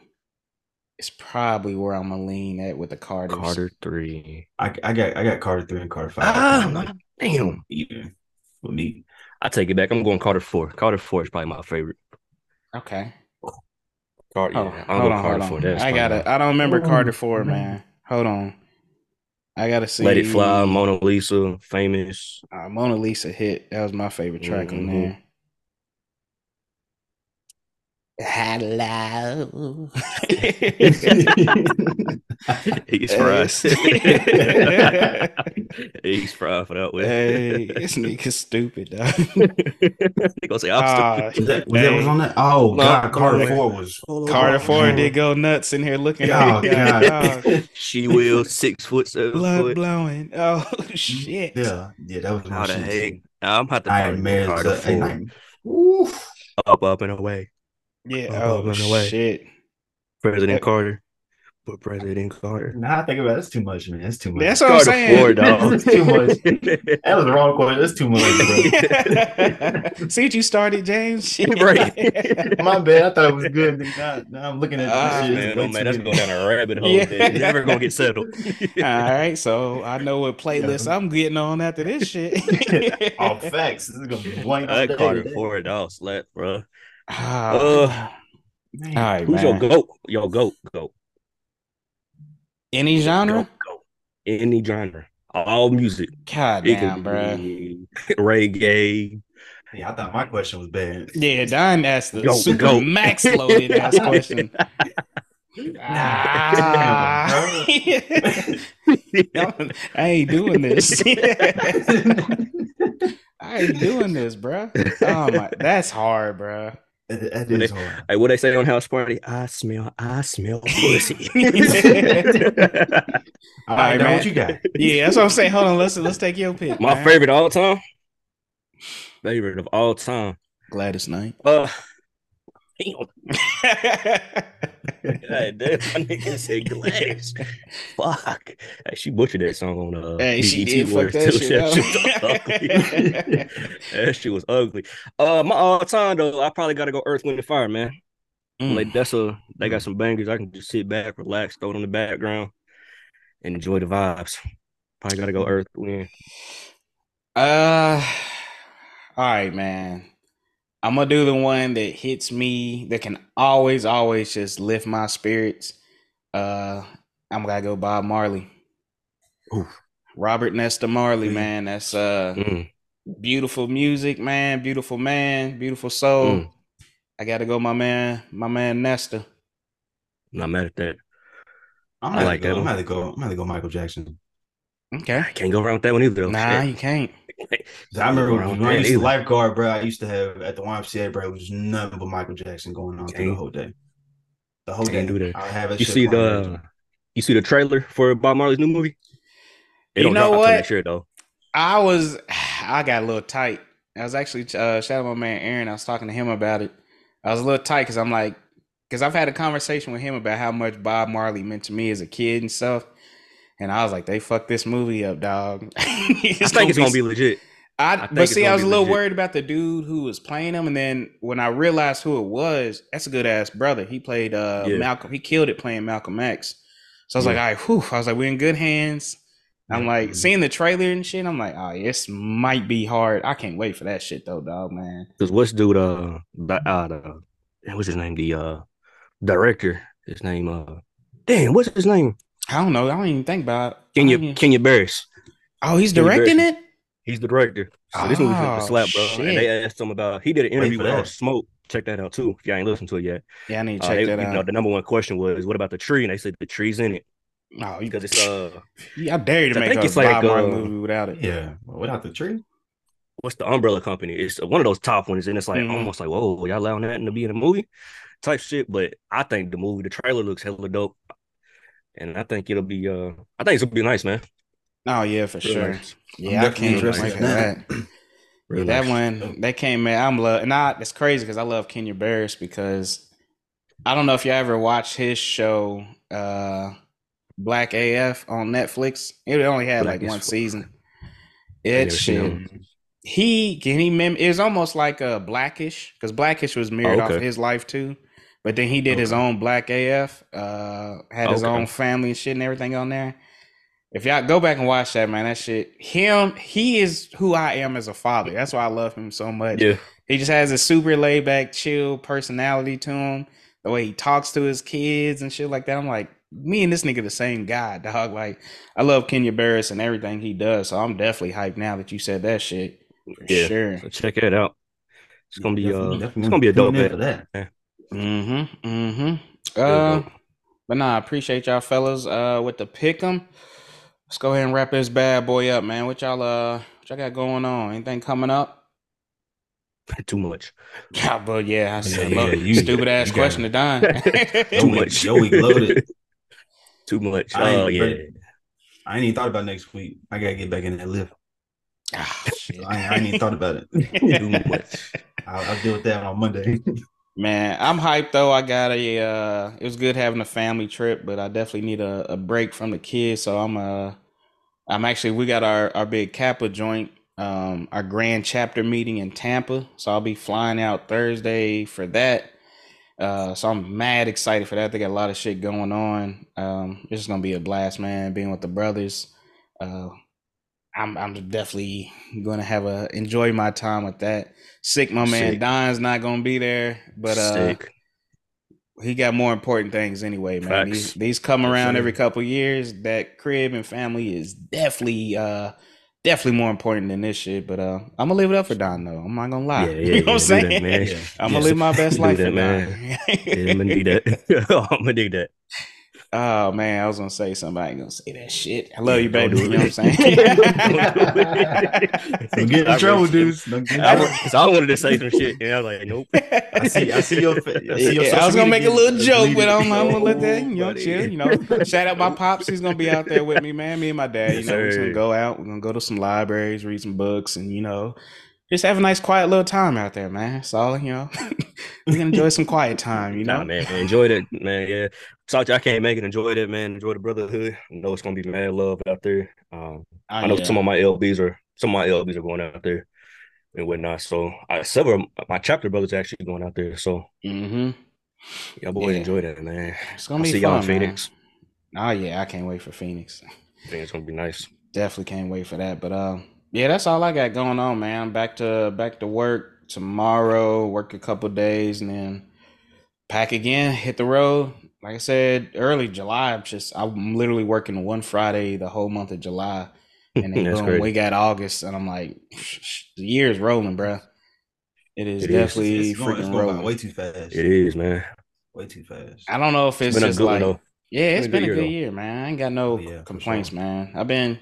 It's probably where I'm gonna lean at with the Carters. Carter Three. I, I got I got Carter three and Carter five. Ah, Kinda like, damn. even with me. I take it back. I'm going Carter Four. Carter Four is probably my favorite. Okay. Carter, Hold on, yeah, I'm hold going on, Carter hold Four. on. That's I gotta. my- I don't remember Hold Carter four, man. Hold on. I gotta see. Let It Fly, Mona Lisa, Famous. Uh, Mona Lisa hit. That was my favorite track on Mhm. there. Hello. He's fried. He's fried for that way. hey, this nigga stupid, dog. they gonna say I'm Ah, stupid. Was that, was that was on that? Oh No, God, Carter no, Ford was. Carter Ford did go nuts in here looking Oh at. God. She will six foot seven Blood foot. blowing. Oh shit. Yeah, yeah, that was How the my heck? shit. I'm about to Iron find Man. Carter so- Ford. Oof. up, up and away. Yeah. Oh, Oh away. shit. President Uh, Carter. But President Carter. Now I think about it, that's too much, man. That's too much. That's what I'm Carter saying. Ford, dog. That's too much. That was the wrong question. That's too much, bro. See what you started, James? Shit. Right. My bad. I thought it was good. Now, now I'm looking at Ah, this shit. man, It's no, man, that's many. going down a rabbit hole. Yeah. man. You're never gonna get settled. All right, so I know what playlist I'm getting on after this shit. All facts. This is gonna be blank. all That day Carter today. Ford dog slap, bro. Ah, Uh, Man. all right, Who's man. your goat? Your goat, goat. Any genre? Goat, goat. Any genre. All music. God It damn, bro. reggae. Yeah, I thought my question was bad. Yeah, Don asked the Go, super go. max loaded ass question. Ah. I ain't doing this. I ain't doing this, bro. Oh my, that's hard, bro. That, that But is they- hard. Hey, what they say on House Party? I smell, I smell pussy. All right, man. what you got? Yeah, that's what I'm saying. Hold on, let's let's take your pick. My man. favorite all time. Favorite of all time. Gladys Knight. Uh, damn, God damn, my nigga said glass. Fuck. Hey, she butchered that song on uh Hey, she did fuck that shit. That shit was ugly. that shit was ugly. Uh, my all time though, I probably gotta go Earth, Wind, and Fire, man. Mm. Like that's a they got some bangers. I can just sit back, relax, throw it on the background, and enjoy the vibes. Probably gotta go Earth, Wind. Uh, all right, man. I'm gonna do the one that hits me that can always, always just lift my spirits. Uh, I'm gonna go Bob Marley. Robert Nesta Marley, Mm. man. That's uh Mm, beautiful music, man. Beautiful man, beautiful soul. Mm. I gotta go, my man, my man Nesta. not mad at that. I'm I gonna like go, that I'm gonna go. I'm gonna go Michael Jackson. Okay. I can't go around with that one either. Though. Nah, Shit. you can't. I remember when I that used to lifeguard, bro. I used to have at the YMCA, bro. It was nothing but Michael Jackson going on through the whole day. The whole day. can't do that. I have it. You see the you see the trailer for Bob Marley's new movie? It You don't know drop what? till next year though. I was, I got a little tight. I was actually uh, shout out my man Aaron. I was talking to him about it. I was a little tight because I'm like, because I've had a conversation with him about how much Bob Marley meant to me as a kid and stuff. And I was like, they fucked this movie up, dog. I think it's gonna be legit. I, I but see, I was a little legit. worried about the dude who was playing him, and then when I realized who it was, that's a good ass brother. He played uh Yeah. Malcolm. He killed it playing Malcolm X. So I was Yeah. like, all right, whew. I was like, we're in good hands. I'm Yeah. like seeing the trailer and shit. I'm like, oh, this might be hard. I can't wait for that shit though, dog, man. Cause what's dude uh the uh the what's his name? The uh director. His name uh damn, what's his name? I don't know. I don't even think about. it. I Kenya don't even- Kenya Barris. Oh, he's Kenya directing Barris. it. He's the director. So this movie's Oh, gonna slap, bro. shit. And they asked him about he did an interview for with that. Smoke. Check that out too. If y'all ain't listened to it yet. Yeah, I need to Uh, check they- that you know, out. the number one question was, "What about the tree?" And they said the tree's in it oh, you because it's uh, Yeah, I dare you to I make think a it's like, Bob Marley uh, movie without it. Yeah, without the tree. what's the umbrella company? It's one of those top ones, and it's like Mhm. almost like, whoa, y'all allowing that to be in a movie type shit. But I think the movie, the trailer looks hella dope, and I think it'll be uh, I think it's gonna be nice, man. Oh yeah, for Real sure. nice. Yeah, I definitely can't interested wait for that. that. Real Yeah, that nice. one that came in. I'm love not. It's crazy because I love Kenya Barris because I don't know if you ever watched his show, uh, Black AF on Netflix. It only had Black like one fuck. season. I It shit. He can he mem. It was almost like a Blackish because Blackish was mirrored off okay. of his life too. But then he did his own Black AF. Uh, had his Okay. own family and shit and everything on there. If y'all go back and watch that, man, that shit. Him, he is who I am as a father. That's why I love him so much. Yeah, He just has a super laid back, chill personality to him. The way he talks to his kids and shit like that. I'm like, me and this nigga the same guy, dog. Like, I love Kenya Barris and everything he does. So I'm definitely hyped now that you said that shit. For Yeah. sure. so check it out. It's gonna be uh, Definitely- it's gonna be a dope tune in bit. for that. Mm-hmm. Mm-hmm. Uh, but nah, I appreciate y'all fellas. Uh, with the pick 'em. Let's go ahead and wrap this bad boy up, man. What y'all uh, what y'all got going on? Anything coming up? Too much. Yeah, but yeah, I said, Yeah, look, yeah, you- stupid ass question to Don. Too much. Yo, we loaded. Too much. I Oh yeah. ready. I ain't even thought about next week. I gotta get back in that lift. Shit. I ain't, I ain't even thought about it. Too much. I'll, I'll deal with that on Monday. Man, I'm hyped though. I got a uh it was good having a family trip, but I definitely need a, a break from the kids. So I'm uh I'm actually we got our, our big Kappa joint, um, our grand chapter meeting in Tampa. So I'll be flying out Thursday for that. Uh so I'm mad excited for that. They got a lot of shit going on. Um it's gonna be a blast, man, being with the brothers. Uh I'm I'm definitely gonna have a enjoy my time with that. Sick, my man Sick. Don's not gonna be there, but uh Sick. he got more important things anyway, man. These, these come around every couple years. That crib and family is definitely uh definitely more important than this shit. But uh I'm gonna leave it up for Don though. I'm not gonna lie. Yeah, yeah, you know what I'm yeah, do that. I'm gonna live my best life that, for man. Don. Yeah, I'm gonna do that. I'm gonna do that. Oh man, I was gonna say somebody gonna say that shit. I love you, baby. do You know what I'm saying? Don't get in trouble, dudes. Don't get in I, trouble. was- so I wanted to say some shit, and I was like, nope. I see. I see your. fa- I, see your Yeah, I was gonna make a little joke, but I'm. I'm gonna let that you know chill. You know, shout out my pops. He's gonna be out there with me, man. Me and my dad. You know, we're gonna go out. We're gonna go to some libraries, read some books, and you know, just have a nice, quiet little time out there, man. That's all. You know, we can enjoy some quiet time. You know, Nah, man, enjoy it, man. Yeah, sorry I can't make it. Enjoy it, man. Enjoy the brotherhood. I know it's gonna be mad love out there. Um, Oh, I know yeah. some of my LBs are some of my LBs are going out there and whatnot. So I several my chapter brothers are actually going out there. So Mm-hmm. y'all boys Yeah. enjoy that, man. It's gonna I'll be see fun, y'all in man. Phoenix. Oh yeah, I can't wait for Phoenix. I think it's gonna be nice. Definitely can't wait for that. But uh, yeah, that's all I got going on, man. I'm back to back to work tomorrow. Work a couple days and then pack again. Hit the road. Like I said early July, I'm just I'm literally working one Friday the whole month of July, and then boom, we got August, and I'm like, the year's rolling, bruh. It is It is. definitely It's, it's freaking going by rolling. way too fast. It is, man. Way too fast. I don't know if it's, It's been a just good like though. yeah, it's Been been a a good good year, year, man. I ain't got no Oh, yeah, complaints, sure. man. I've been,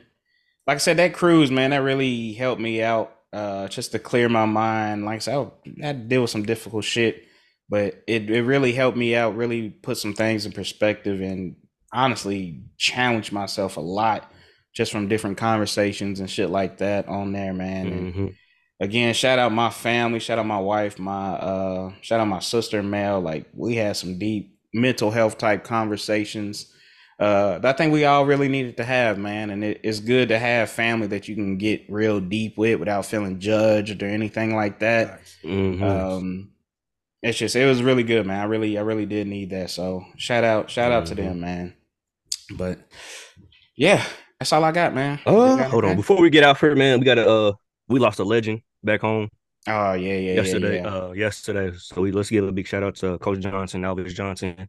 like I said, that cruise, man, that really helped me out, uh, just to clear my mind. Like I said, I had to deal with some difficult shit, but it it really helped me out. Really put some things in perspective, and honestly, challenged myself a lot just from different conversations and shit like that on there, man. And Mhm. again shout out my family shout out my wife my uh shout out my sister mel like we had some deep mental health type conversations uh that i think we all really needed to have man and it, it's good to have family that you can get real deep with without feeling judged or anything like that Facts. Mhm. um it's just it was really good man i really i really did need that so shout out shout out to Mhm. them man but yeah that's all i got man Uh, got hold on. anything? Before we get out here, man, we got a uh, we lost a legend back home oh yeah yeah yesterday. yeah, yeah. Uh, yesterday. So we let's give a big shout out to Coach Johnson, Alvis Johnson.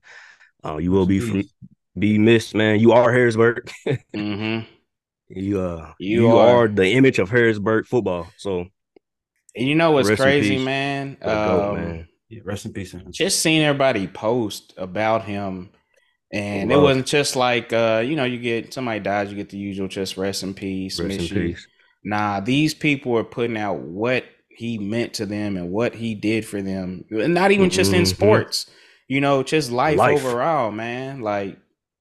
Uh, you will be from, Peace. Be missed, man. You are Harrodsburg. mm-hmm you uh, You you, are. are. the image of Harrodsburg football. So And you know what's Rest crazy, peace. man? the GOAT, Um, man. Yeah, rest in peace. man. just seeing everybody post about him, and it wasn't just like uh, you know, you get somebody dies, you get the usual just rest in peace, Rest in miss you. peace. Nah, these people are putting out what he meant to them and what he did for them, and not even just in Mhm. sports. You know, just life, Life. overall, man. Like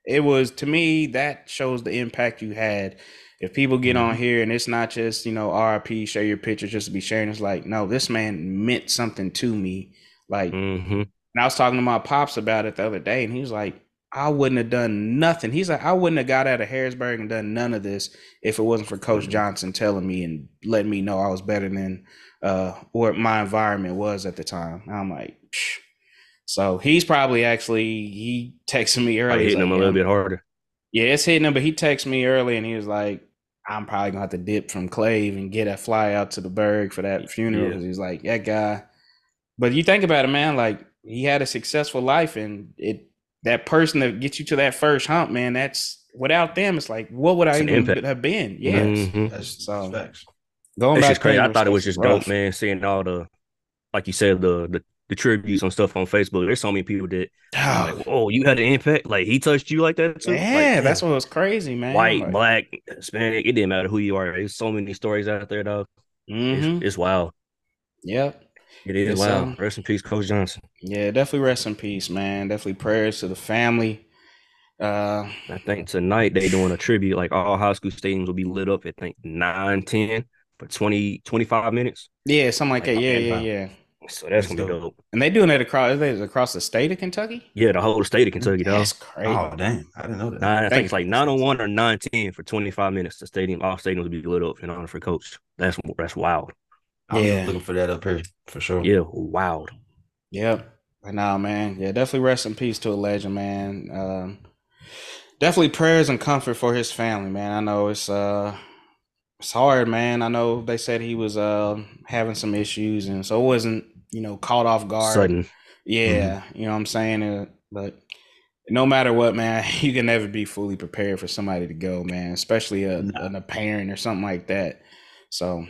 it was to me that shows the impact you had. If people get Mm-hmm. on here and it's not just you know RP, share your picture just to be sharing, it's like no, this man meant something to me. Like, hmm and I was talking to my pops about it the other day, and he was like, I wouldn't have done nothing. He's like, I wouldn't have got out of Harrodsburg and done none of this if it wasn't for Coach Johnson telling me and letting me know I was better than uh what my environment was at the time. I'm like, Psh. So he's probably actually he texted me early. He's hitting him a little "Yeah, bit harder. yeah, it's hitting him, but he texted me early and he was like, I'm probably gonna have to dip from Clave and get a fly out to the Berg for that funeral Yeah. because he's like, that guy. But you think about it, man, like he had a successful life and it that person that gets you to that first hump, man, that's without them, it's like, what would I It's an even impact. have been? Yeah. Mhm. That's, So- that's facts. Going It's back just crazy. I thought it was just rough. dope, man. Seeing all the, like you said, the the the tributes and stuff on Facebook. There's so many people that, Oh, like, oh, you had an impact. Like he touched you like that too. Like, yeah, that's what was crazy, man. white, Like, black, Hispanic. It didn't matter who you are. There's so many stories out there, dog. mhm. It's, it's wild. Yep. It is It's, wild. um, Rest in peace, Coach Johnson. Yeah, definitely rest in peace, man. Definitely prayers to the family. Uh, I think tonight they doing a tribute. Like all high school stadiums will be lit up. I think 9, 10 for 20, 25 minutes. yeah, something like that. Like, Yeah, yeah, yeah. So that's, That's gonna be dope. dope. And they doing it across is it across the state of Kentucky. Yeah, the whole state of Kentucky, dog. That's crazy. Oh damn, I didn't know that. Nine, I think it's like nine on one or nine ten for twenty five minutes. The stadium, all stadiums will be lit up in honor for coach. That's that's wild. I'm Yeah. looking for that up here for sure. Yeah, wild. Yep. But nah, man. Yeah, definitely rest in peace to a legend, man. Um, definitely prayers and comfort for his family, man. I know it's uh it's hard, man. I know they said he was uh having some issues and so it wasn't, you know, caught off guard. Sudden. Yeah, you know what I'm saying? Uh, but no matter what, man, you can never be fully prepared for somebody to go, man, especially a, No. an- a parent or something like that. So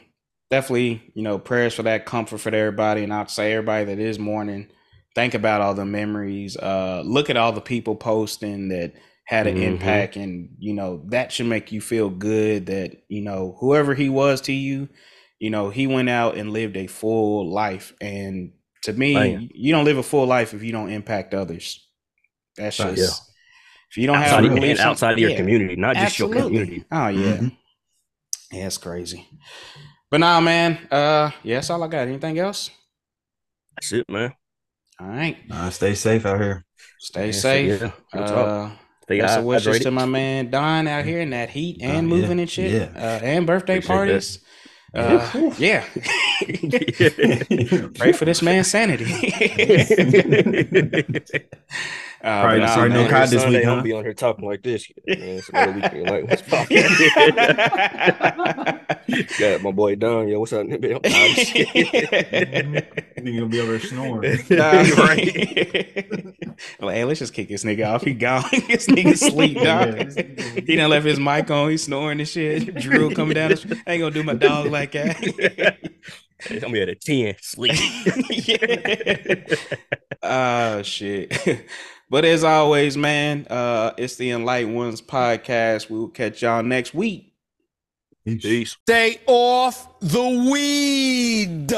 definitely, you know, prayers for that comfort for everybody. And I'd say everybody that is mourning, think about all the memories. Uh, look at all the people posting that had an Mhm. impact. And, you know, that should make you feel good that, you know, whoever he was to you, you know, he went out and lived a full life. And to me, Man. you don't live a full life if you don't impact others. That's Right, just if you don't Outside, have of- beliefs outside of your yeah, community, not just your community. Oh yeah, Mhm. yeah, it's crazy. But nah, man. Uh, yeah, that's all I got. Anything else? That's it, man. All right, Uh, stay safe out here. stay Yeah, so, safe. yeah, real talk. Uh, Stay best of wishes to my man Don out here in that heat and yeah. moving and shit, Yeah. uh, and birthday Appreciate that. Uh, yeah. Pray for this man's sanity. Uh, Probably- but nah, probably no man. Cod this Sunday, week, I'm huh? be on here talking like this. Man, it's another weekend. Like, what's poppin'? Got my boy Don. Yo, what's up? nigga? Shit. Nigga gonna be over there snoring. Nah, Right. well, hey, let's just kick this nigga off. He gone. this nigga sleep, dog. Yeah, this nigga- he done left his mic on. He's snoring and shit. Drew coming down. I ain't gonna do my dog like that. I'm gonna be at a 10 sleep. yeah. Oh shit. But as always, man, uh, it's the Enlightened Ones podcast. We'll catch y'all next week. Peace. Stay off the weed.